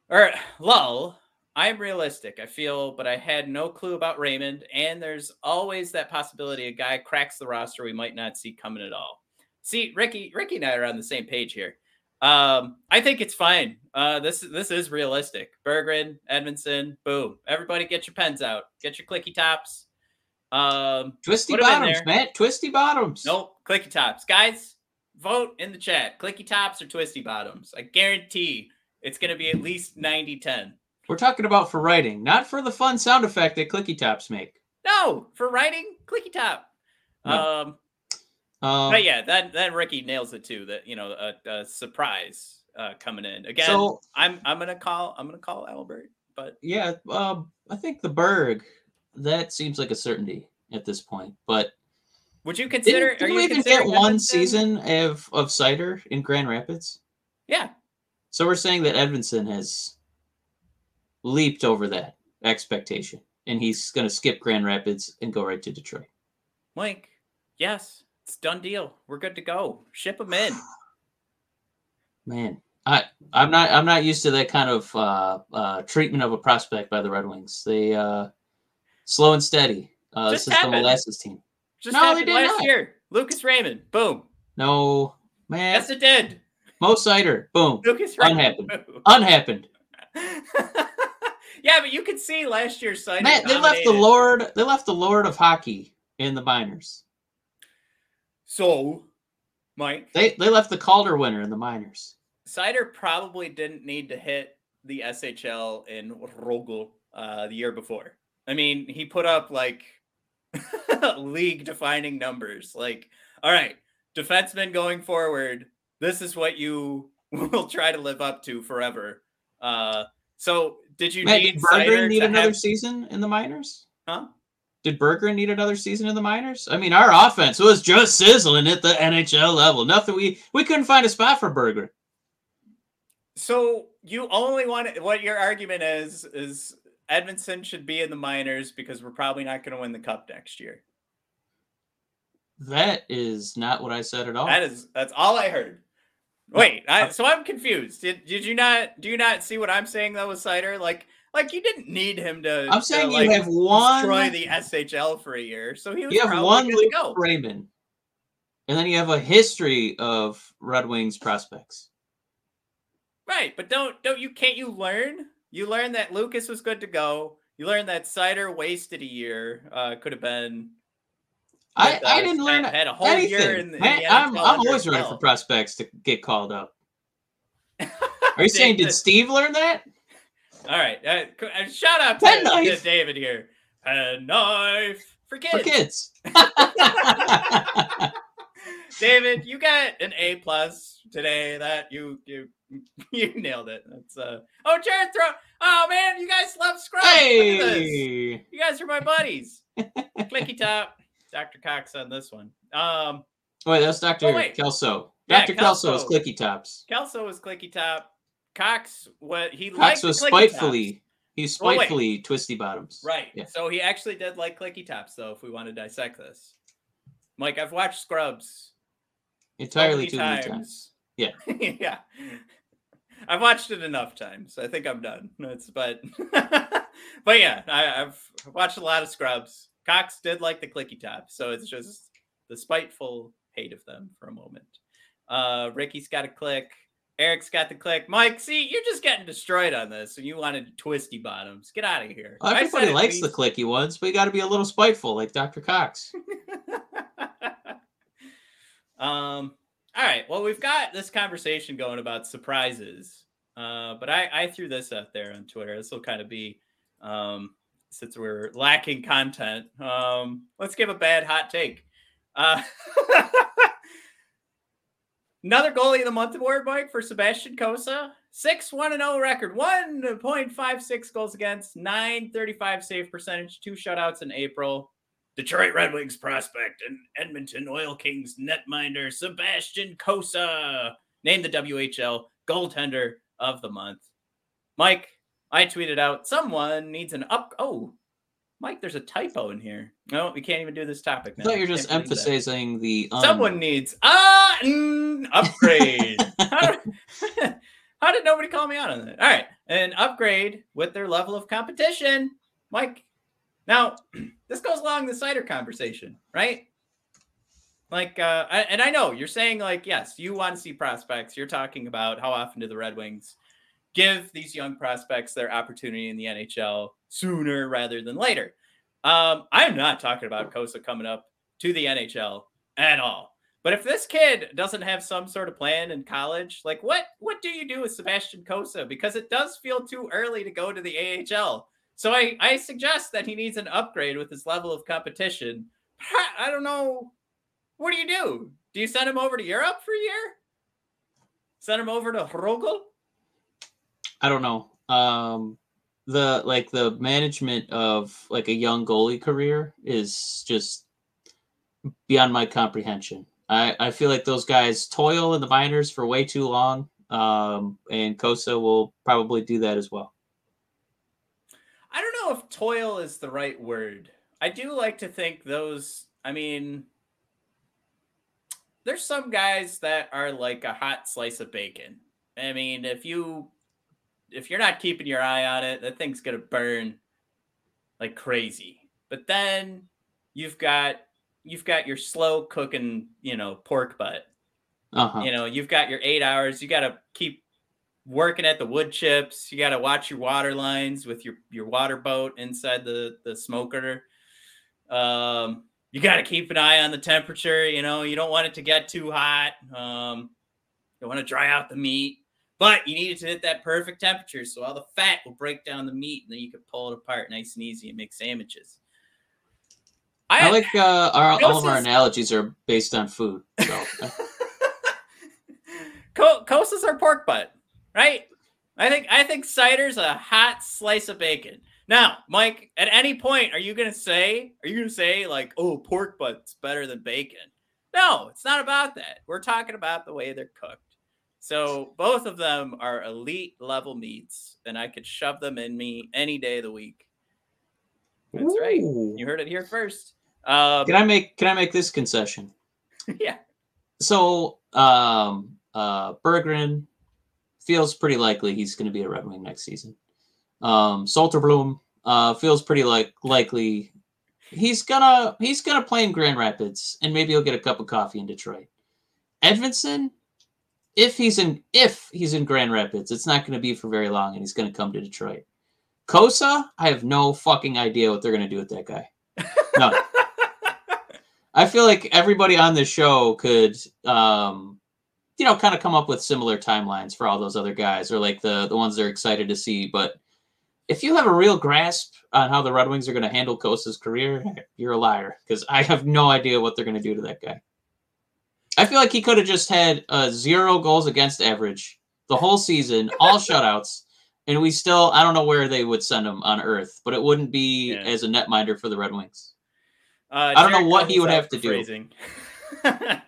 or lull. I'm realistic, I feel, but I had no clue about Raymond, and there's always that possibility a guy cracks the roster we might not see coming at all. See, Ricky, Ricky and I are on the same page here. Um, I think it's fine. Uh, this this is realistic. Berggren, Edvinsson, boom. Everybody, get your pens out. Get your clicky tops. Um, Twisty Put 'em in bottoms, man. Twisty bottoms. Nope, clicky tops. Guys, vote in the chat. Clicky tops or twisty bottoms. I guarantee it's going to be at least 90 10. We're talking about for writing, not for the fun sound effect that clicky tops make. No, for writing, clicky top. No. Um, Um, but yeah, that that Ricky nails it too. That you know, a, a surprise uh, coming in again. So- I'm I'm gonna call I'm gonna call Albert, but yeah, um, I think the Berg, that seems like a certainty at this point. But would you consider? didn't you we even get one season of of Seider in Grand Rapids? Yeah, So we're saying that Edvinsson has leaped over that expectation, and he's going to skip Grand Rapids and go right to Detroit. Mike. Yes, it's done deal. We're good to go. Ship them in. Man, I I'm not I'm not used to that kind of uh, uh, treatment of a prospect by the Red Wings. They uh, slow and steady. Uh, this Just is the molasses team. Just No, they did last not. year. Lucas Raymond. Boom. No, man. Yes, it did. Mo Seider. Boom. Lucas Raymond. Unhappened. Unhappened. yeah, but you could see last year's site. Matt, they left the Lord. They left the Lord of Hockey in the minors. So, Mike, They they left the Calder winner in the minors. Seider probably didn't need to hit the SHL in Rögle uh, the year before. I mean, he put up like league defining numbers. Like, all right, defensemen going forward, this is what you will try to live up to forever. Uh, so, did you Matt, need did Seider need to another have, season in the minors? huh? Did Berggren need another season in the minors? I mean, our offense was just sizzling at the NHL level. Nothing we we couldn't find a spot for Berggren. So you only want what your argument is is Edvinsson should be in the minors because we're probably not going to win the cup next year. That is not what I said at all. That is that's all I heard. Wait, I, uh, so I'm confused. Did did you not do you not see what I'm saying though with Seider? Like like you didn't need him to. I'm to, saying like, you have one. destroy the SHL for a year, so he was you have one good Luke to go. Raymond, and then you have a history of Red Wings prospects. Right, but don't don't you can't you learn? You learn that Lucas was good to go. You learn that Seider wasted a year. Uh, could have been. I, I uh, didn't learn had a whole anything. year in, the- in the I'm, I'm always ready for prospects to get called up. Are you saying did Steve learn that? All right, uh, uh, shout out to, to. David here. Pen knife for kids. For kids. David, you got an A plus today. That you you you nailed it. That's uh oh Jared throw. Oh man, you guys love Scrubs. Look at this. hey. You guys are my buddies. Clicky top. Dr. Cox on this one. Um, Wait, that's Dr. Oh, wait. Kelso. Yeah, Dr. Kelso is Kelso. clicky tops. Kelso was clicky top. Cox, what he Cox liked was spitefully, he's Oh, spitefully twisty bottoms. right. Yeah. So he actually did like clicky tops, though. If we want to dissect this, Mike, I've watched Scrubs Entirely too many times. Yeah. yeah. I've watched it enough times. I think I'm done. It's but but yeah, I, I've watched a lot of Scrubs. Cox did like the clicky top, so it's just the spiteful hate of them for a moment. Uh Ricky's got a click. Eric's got the click. Mike, see, you're just getting destroyed on this, and you wanted twisty bottoms. Get out of here. Well, everybody likes the clicky ones, but you got to be a little spiteful, like Dr. Cox. um all right well we've got this conversation going about surprises uh but i i threw this out there on twitter this will kind of be um since we're lacking content um let's give a bad hot take uh another goalie of the month award mike for sebastian cossa 6 1 0 record 1.56 goals against 935 save percentage two shutouts in april Detroit Red Wings prospect and Edmonton Oil Kings netminder Sebastian Cossa named the WHL goaltender of the month. Mike, I tweeted out someone needs an up. Oh, Mike, there's a typo in here. No, we can't even do this topic now. I thought you were just Can't that. emphasizing the. Um, Someone needs uh, an upgrade. how, did, how did nobody call me out on that? All right, an upgrade with their level of competition, Mike. Now, this goes along the Seider conversation, right? Like, uh, I- and I know you're saying like, yes, you want to see prospects. You're talking about how often do the Red Wings give these young prospects their opportunity in the NHL sooner rather than later. Um, I'm not talking about Cossa coming up to the NHL at all. But if this kid doesn't have some sort of plan in college, like what what do you do with Sebastian Cossa? Because it does feel too early to go to the AHL. So I, I suggest that he needs an upgrade with his level of competition. I don't know. What do you do? Do you send him over to Europe for a year? Send him over to Rögle? I don't know. Um, the like the management of like a young goalie career is just beyond my comprehension. I I feel like those guys toil in the minors for way too long. Um, and Cossa will probably do that as well. I don't know if toil is the right word. I do like to think those, I mean, there's some guys that are like a hot slice of bacon. I mean, if you if you're not keeping your eye on it, that thing's to burn like crazy. But then you've got you've got your slow cooking, you know, pork butt. Uh huh. You know, you've got your 8 hours, you got to keep working at the wood chips. You got to watch your water lines with your your water boat inside the the smoker. Um, you got to keep an eye on the temperature. You know, you don't want it to get too hot. Um, you want to dry out the meat, but you need it to hit that perfect temperature so all the fat will break down the meat, and then you can pull it apart nice and easy and make sandwiches. I like uh, our all of our analogies are based on food. So Co- Cossa's our pork butt, right? I think I think Seider's a hot slice of bacon. Now, Mike, at any point, are you gonna say, are you gonna say like, oh, pork butt's better than bacon? No, it's not about that. We're talking about the way they're cooked. So both of them are elite level meats, and I could shove them in me any day of the week. That's right. You heard it here first. Um, Can I make can I make this concession? yeah. So um uh Berggren feels pretty likely he's going to be a Red Wing next season. Um Soderblom uh feels pretty like likely he's gonna he's gonna play in Grand Rapids and maybe he'll get a cup of coffee in Detroit. Edvinsson, if he's in if he's in Grand Rapids, it's not going to be for very long and he's going to come to Detroit. Cossa, I have no fucking idea what they're going to do with that guy. No. I feel like everybody on this show could, um, you know, kind of come up with similar timelines for all those other guys, or like the the ones they're excited to see. But if you have a real grasp on how the Red Wings are going to handle Cossa's career, you're a liar because I have no idea what they're going to do to that guy. I feel like he could have just had uh, zero goals against average the whole season, all shutouts, and we still I don't know where they would send him on Earth, but it wouldn't be Yeah. as a netminder for the Red Wings. Uh, I don't know what he would have to for do.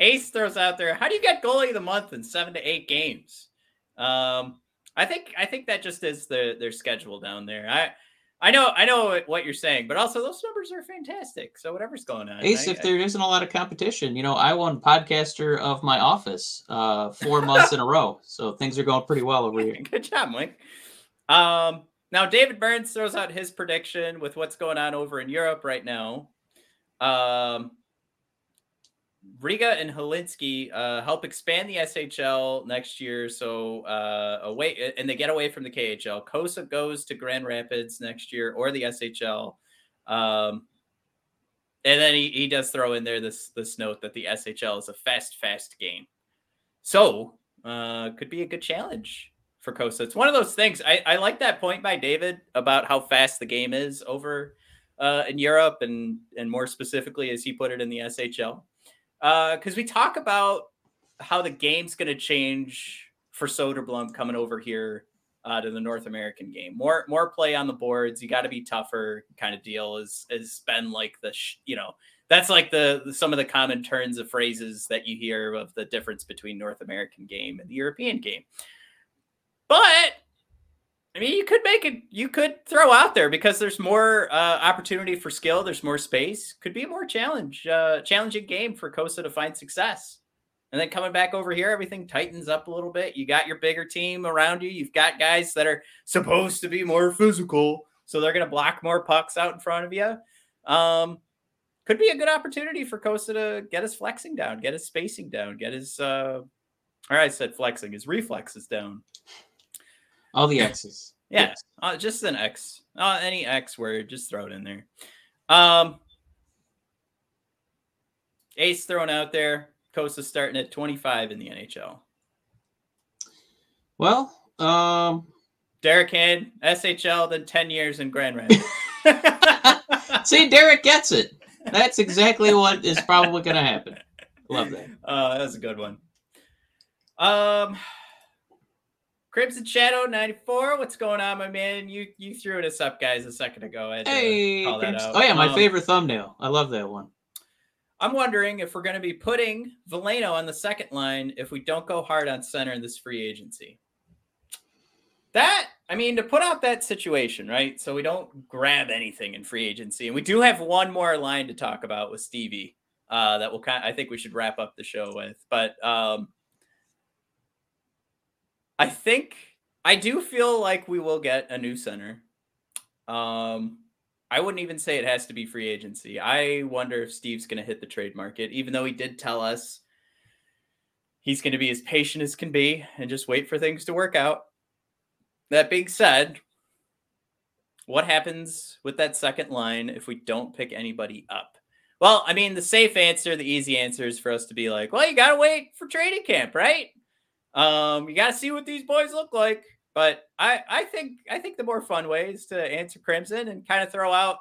Ace throws out there, how do you get goalie of the month in seven to eight games? Um, I think I think that just is the their schedule down there. I I know I know what you're saying, but also those numbers are fantastic. So whatever's going on, Ace, I- if there isn't a lot of competition, you know, I won podcaster of my office uh, four months in a row, so things are going pretty well over here. Good job, Mike. Um, now David Burns throws out his prediction with what's going on over in Europe right now. Um, Riga and Helsinki uh, help expand the SHL next year, so uh, away and they get away from the KHL. Cossa goes to Grand Rapids next year or the SHL. Um, and then he, he does throw in there this this note that the SHL is a fast, fast game. So uh, could be a good challenge for Cossa. It's one of those things. I, I like that point by David about how fast the game is over uh, in Europe and and more specifically as he put it in the SHL. Because we talk about how the game's going to change for Soderblom coming over here uh, to the North American game. More more play on the boards. You got to be tougher, kind of deal. Is has been like the sh- you know that's like the, the some of the common turns of phrases that you hear of the difference between North American game and the European game. But I mean, you could make it. You could throw out there because there's more uh, opportunity for skill. There's more space. Could be a more challenge, uh, challenging game for Cossa to find success. And then coming back over here, everything tightens up a little bit. You got your bigger team around you. You've got guys that are supposed to be more physical, so they're going to block more pucks out in front of you. Um, could be a good opportunity for Cossa to get his flexing down, get his spacing down, get his. Uh, or I said flexing, his reflexes down. All the X's. Yeah, Yes. uh, just an X. Uh, any X word, just throw it in there. Um, Ace thrown out there. Cossa starting at 25 in the NHL. Well, um, Derek Hand, SHL, then 10 years in Grand Rapids. see, Derek gets it. That's exactly what is probably going to happen. Love that. Uh, that was a good one. Um, Crimson Shadow 94. What's going on, my man? You you threw this up, guys, a second ago. I had to Hey, oh yeah, my Um, favorite thumbnail. I love that one. I'm wondering if we're going to be putting Veleno on the second line if we don't go hard on center in this free agency. That, I mean, to put out that situation, right? So we don't grab anything in free agency. And we do have one more line to talk about with Stevie uh, that will kind I think we should wrap up the show with. But um, I think I do feel like we will get a new center. Um, I wouldn't even say it has to be free agency. I wonder if Steve's going to hit the trade market, even though he did tell us he's going to be as patient as can be and just wait for things to work out. That being said, what happens with that second line if we don't pick anybody up? Well, I mean, the safe answer, the easy answer is for us to be like, well, you got to wait for training camp, right? Um, you got to see what these boys look like. But I, I think I think the more fun way is to answer Crimson and kind of throw out.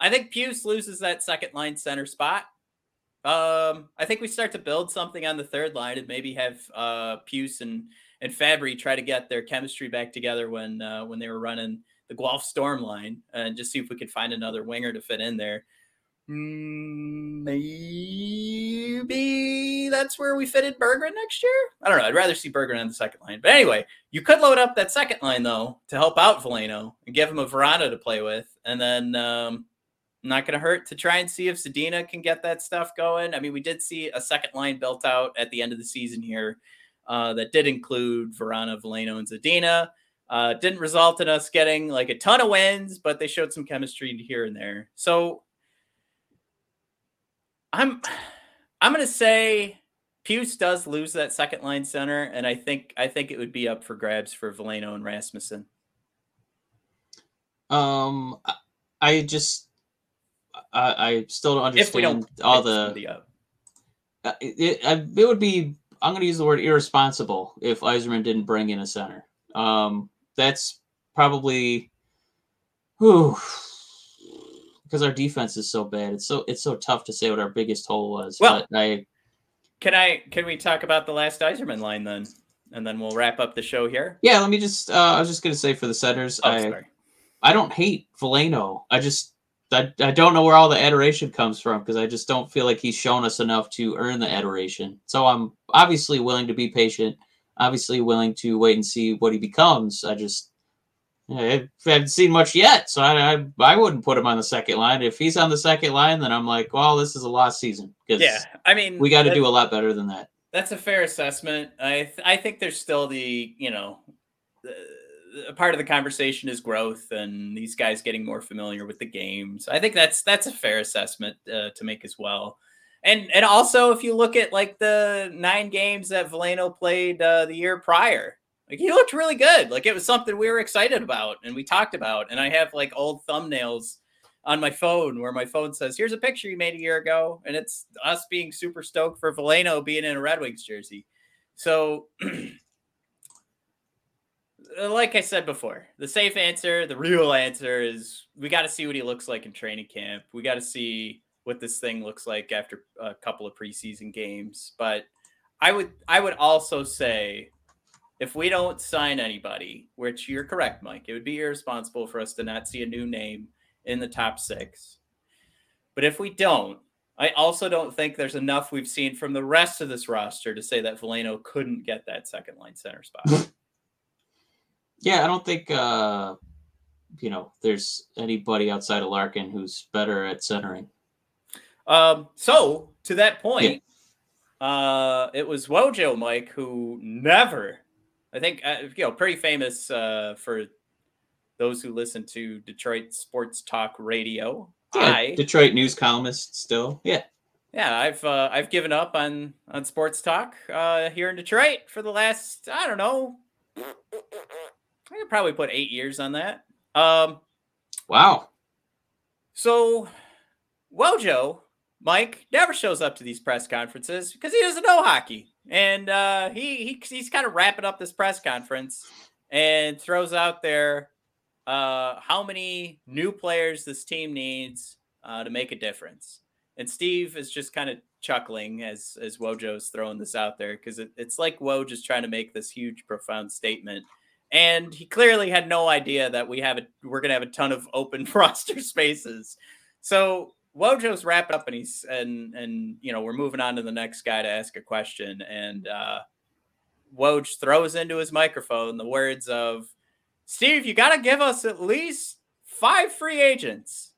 I think Puce loses that second line center spot. Um, I think we start to build something on the third line and maybe have uh, Puce and and Fabbri try to get their chemistry back together when uh, when they were running the Guelph Storm line and just see if we could find another winger to fit in there. Mm, Maybe that's where we fitted Berggren next year. I don't know. I'd rather see Berggren on the second line. But anyway, you could load up that second line though to help out Veleno and give him a Vrana to play with, and then um, not going to hurt to try and see if Zadina can get that stuff going. I mean, we did see a second line built out at the end of the season here uh, that did include Vrana, Veleno, and Zadina. Uh, didn't result in us getting like a ton of wins, but they showed some chemistry here and there. So I'm I'm gonna say Puce does lose that second line center, and I think I think it would be up for grabs for Veleno and Rasmussen. Um, I- just, I, I still don't understand all the. up. uh, It, it, it would be. I'm going to use the word irresponsible if Yzerman didn't bring in a center. Um, that's probably, whew, because our defense is so bad. It's so it's so tough to say what our biggest hole was. Well, but I Can I can we talk about the last Yzerman line then, and then we'll wrap up the show here? yeah. Let me just. Uh, I was just going to say for the centers, Oh, I sorry. I don't hate Veleno. I just I, I don't know where all the adoration comes from because I just don't feel like he's shown us enough to earn the adoration. So I'm obviously willing to be patient. obviously willing to wait and see what he becomes. I just I haven't seen much yet, so I, I, I wouldn't put him on the second line. If he's on the second line, then I'm like, well, this is a lost season because Yeah, I mean, we got to do a lot better than that. That's a fair assessment. I th- I think there's still the you know, the, a part of the conversation is growth and these guys getting more familiar with the games. I think that's that's a fair assessment uh, to make as well. And and also if you look at like the nine games that Veleno played uh, the year prior, like he looked really good. Like it was something we were excited about and we talked about. And I have like old thumbnails on my phone where my phone says, "Here's a picture you made a year ago," and it's us being super stoked for Veleno being in a Red Wings jersey. So, like I said before, the safe answer, the real answer is we got to see what he looks like in training camp. We got to see what this thing looks like after a couple of preseason games. But I would, I would also say. If we don't sign anybody, which you're correct, Mike, it would be irresponsible for us to not see a new name in the top six. But if we don't, I also don't think there's enough we've seen from the rest of this roster to say that Veleno couldn't get that second line center spot. Yeah, I don't think uh, you know there's anybody outside of Larkin who's better at centering. um, so to that point, uh, it was Wojo Mike who never, I think, uh, you know, pretty famous uh, for those who listen to Detroit sports talk radio. Yeah, I Detroit news columnist still. Yeah, yeah, I've uh, I've given up on on sports talk uh, here in Detroit for the last I don't know. I could probably put eight years on that. Um, wow. so Wojo Mike never shows up to these press conferences because he doesn't know hockey, and uh, he, he he's kind of wrapping up this press conference and throws out there uh, how many new players this team needs uh, to make a difference. And Steve is just kind of chuckling as as Wojo's throwing this out there because it, it's like Woj is trying to make this huge, profound statement, and he clearly had no idea that we have a we're gonna have a ton of open roster spaces. So Wojo's wrapped up and he's and and you know we're moving on to the next guy to ask a question and uh Woj throws into his microphone the words of Steve, you got to give us at least five free agents.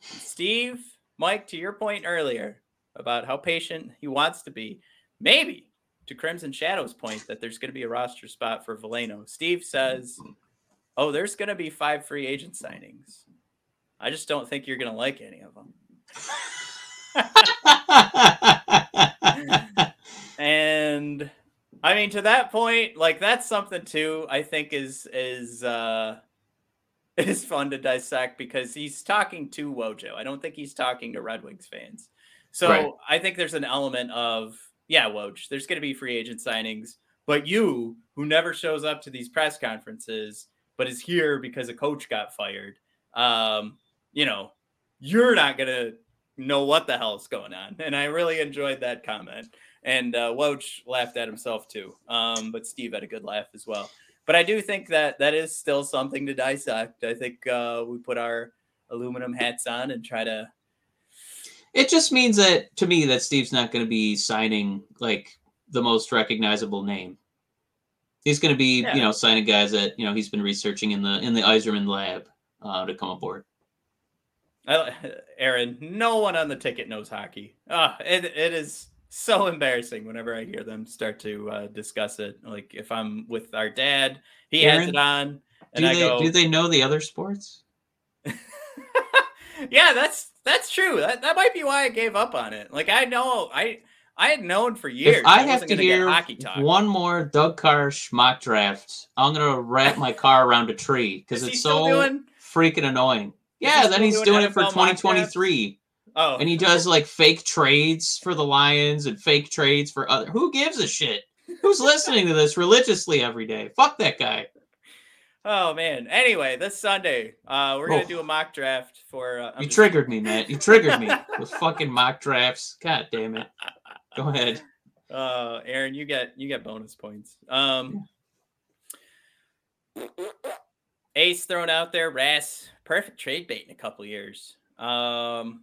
Steve, Mike, to your point earlier about how patient he wants to be, maybe to Crimson Shadow's point that there's going to be a roster spot for Veleno. Steve says, "Oh, there's going to be five free agent signings. I just don't think you're going to like any of them." And I mean, to that point, like that's something too. I think is is uh is fun to dissect because he's talking to Wojo. I don't think he's talking to Red Wings fans. So Right. I think there's an element of yeah, Woj. There's going to be free agent signings, but you, who never shows up to these press conferences, but is here because a coach got fired, um, you know, you're not going to know what the hell is going on. And I really enjoyed that comment. And uh, Woj laughed at himself too. Um, but Steve had a good laugh as well. But I do think that that is still something to dissect. I think uh, we put our aluminum hats on and try to. it just means that to me that Steve's not going to be signing like the most recognizable name. He's going to be, Yeah. you know, signing guys that you know he's been researching in the in the Yzerman lab uh, to come aboard. I, Aaron, no one on the ticket knows hockey. Ah, it, it is so embarrassing whenever I hear them start to uh, discuss it. Like if I'm with our dad, he has it on, and Do I they go, do they know the other sports? yeah, that's that's true. That, that might be why I gave up on it. Like I know I I had known for years. If I have to hear hockey talk. one more Doug Carr mock draft, I'm gonna wrap my car around a tree because it's so doing- freaking annoying. Yeah, then he's doing doing it for NFL mock 2023. oh, and he does like fake trades for the Lions and fake trades for other. Who gives a shit? Who's listening to this religiously every day? Fuck that guy. oh man. Anyway, this Sunday, uh, we're gonna Oh. do a mock draft for. Uh, You just- triggered me, man. You triggered me with fucking mock drafts. God damn it. Go ahead. Uh, Aaron, you get you get bonus points. Um, Ace thrown out there. Rass, perfect trade bait in a couple years. Um,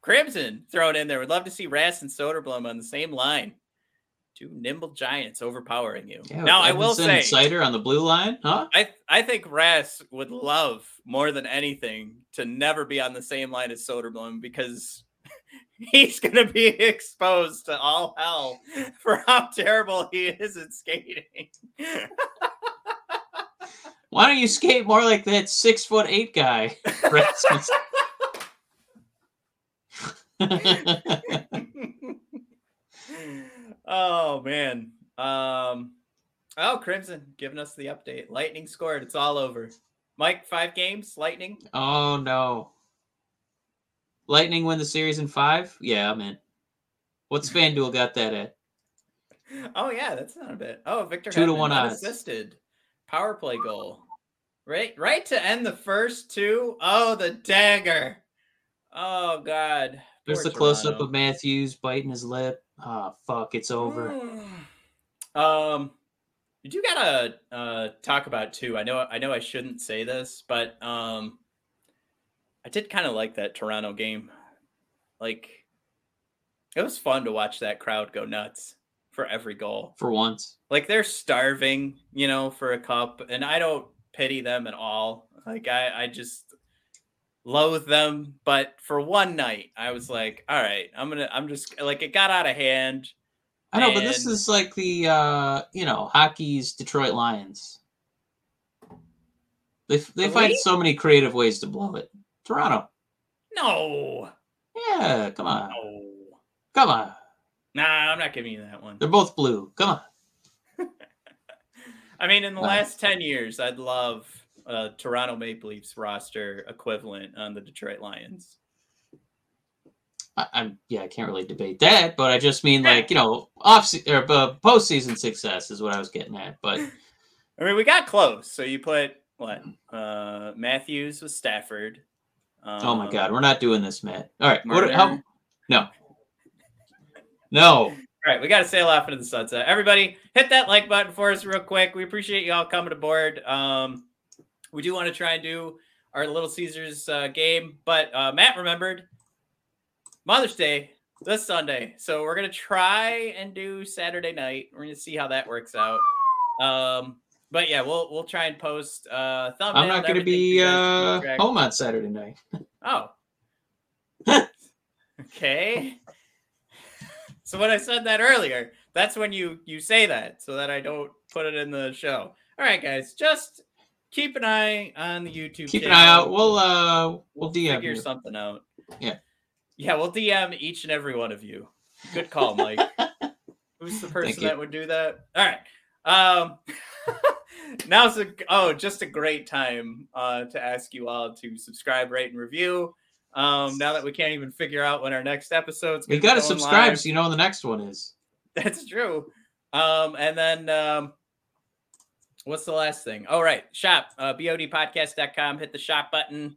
Crimson thrown in there. Would love to see Rass and Soderblom on the same line. two nimble giants overpowering you. Yeah, now I will say, Seider on the blue line, huh? I I think Rass would love more than anything to never be on the same line as Soderblom because he's going to be exposed to all hell for how terrible he is at skating. Why don't you skate more like that six foot eight guy? Rasmus? oh man. Um oh Crimson giving us the update. Lightning scored. It's all over. Mike, five games, Lightning. oh no. Lightning win the series in five? Yeah, I'm in. What's FanDuel got that at? Oh yeah, that's not a bit. Oh, Victor Two to one odds. unassisted. Power play goal. Right, right to end the first two. Oh, the dagger. Oh God. There's Poor the close up of Matthews biting his lip. Ah, fuck, it's over. Um, did you gotta uh talk about too? I know, I know, I shouldn't say this, but um, I did kind of like that Toronto game. Like, it was fun to watch that crowd go nuts for every goal. For once. Like they're starving, you know, for a cup, and I don't pity them at all. Like I, I just loathe them. But for one night, I was like, all right, I'm gonna, I'm just like it got out of hand. I know, but this is like the uh, you know, hockey's Detroit Lions. They they The find so many creative ways to blow it. Toronto. No, Yeah, come on. no, Come on. nah, I'm not giving you that one. They're both blue. Come on. I mean, in the last ten years, I'd love a Toronto Maple Leafs roster equivalent on the Detroit Lions. I, I'm yeah, I can't really debate that, but I just mean like you know, off se- or uh, postseason success is what I was getting at. But I mean, we got close. So you put what? Uh, Matthews with Stafford. Um, oh my god, we're not doing this, Matt. All right, what? How? No. No. All right, we got to sail off into the sunset. Everybody, hit that like button for us real quick. We appreciate you all coming aboard. Um, we do want to try and do our Little Caesars uh, game, but uh, Matt remembered Mother's Day this Sunday, so we're gonna try and do Saturday night. We're gonna see how that works out. Um, but yeah, we'll we'll try and post uh, thumbnail. I'm not going to be you guys to uh, home on Saturday night. Oh. okay. So when I said that earlier, that's when you you say that so that I don't put it in the show. All right, guys, just keep an eye on the YouTube. Keep an eye out. We'll uh, we'll DM figure you. something out. Yeah. Yeah, we'll DM each and every one of you. Good call, Mike. Who's the person that would do that? All right. Um now's a oh just a great time uh to ask you all to subscribe, rate, and review. Um now that we can't even figure out when our next episode's gonna got to subscribe live. so you know when the next one is. That's true. Um, and then um, what's the last thing? All right, right. Shop, uh, bodpodcast.com. Hit the shop button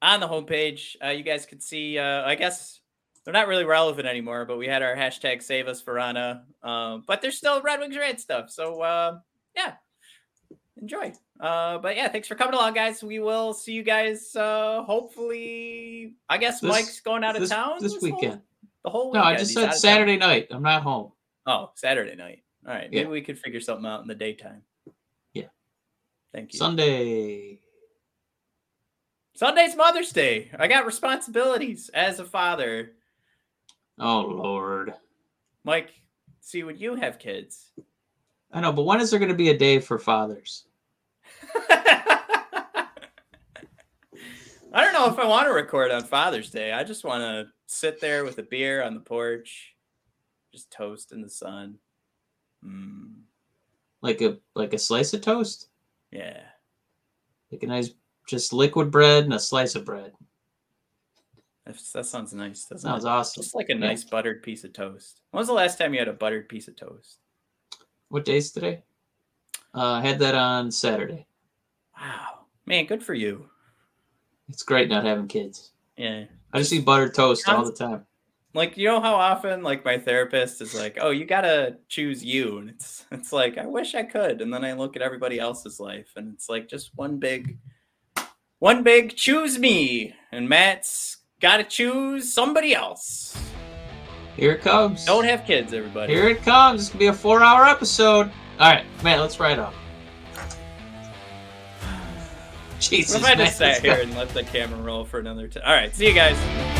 on the homepage. Uh, you guys can see, uh, I guess they're not really relevant anymore, but we had our hashtag save us Vrana. Um, but there's still Red Wings Red stuff. So, uh, yeah, enjoy. Uh, but yeah, thanks for coming along, guys. We will see you guys, uh, hopefully. I guess This- Mike's going out of this, town this whole- weekend. the whole No, I just said of town. Saturday night. I'm not home. Oh, Saturday night. All right. Yeah. Maybe we could figure something out in the daytime. Yeah. Thank you. Sunday. Sunday's Mother's Day. I got responsibilities as a father. Oh Lord. Mike, see, when you have kids. I know, but when is there going to be a day for fathers? I don't know if I want to record on Father's Day. I just want to sit there with a beer on the porch, just toast in the sun. Mm, Like a like a slice of toast, yeah. like a nice just liquid bread and a slice of bread. That's, that sounds nice. Doesn't Sounds it? awesome. Just like a Yeah. nice buttered piece of toast. When was the last time you had a buttered piece of toast? What day's today? Uh, I had that on Saturday. Wow. Man, good for you. It's great not having kids. Yeah. I just eat buttered toast all the time. Like you know how often like my therapist is like, "Oh, you got to choose you." And it's it's like, "I wish I could." And then I look at everybody else's life and it's like just one big one big choose me. And Matt's got to choose somebody else. Here it comes. Don't have kids, everybody. Here it comes. It's gonna be a four-hour episode. All right, man. Let's write up. Jesus. What if I just sat this here and let the camera roll for another time? All right, see you guys.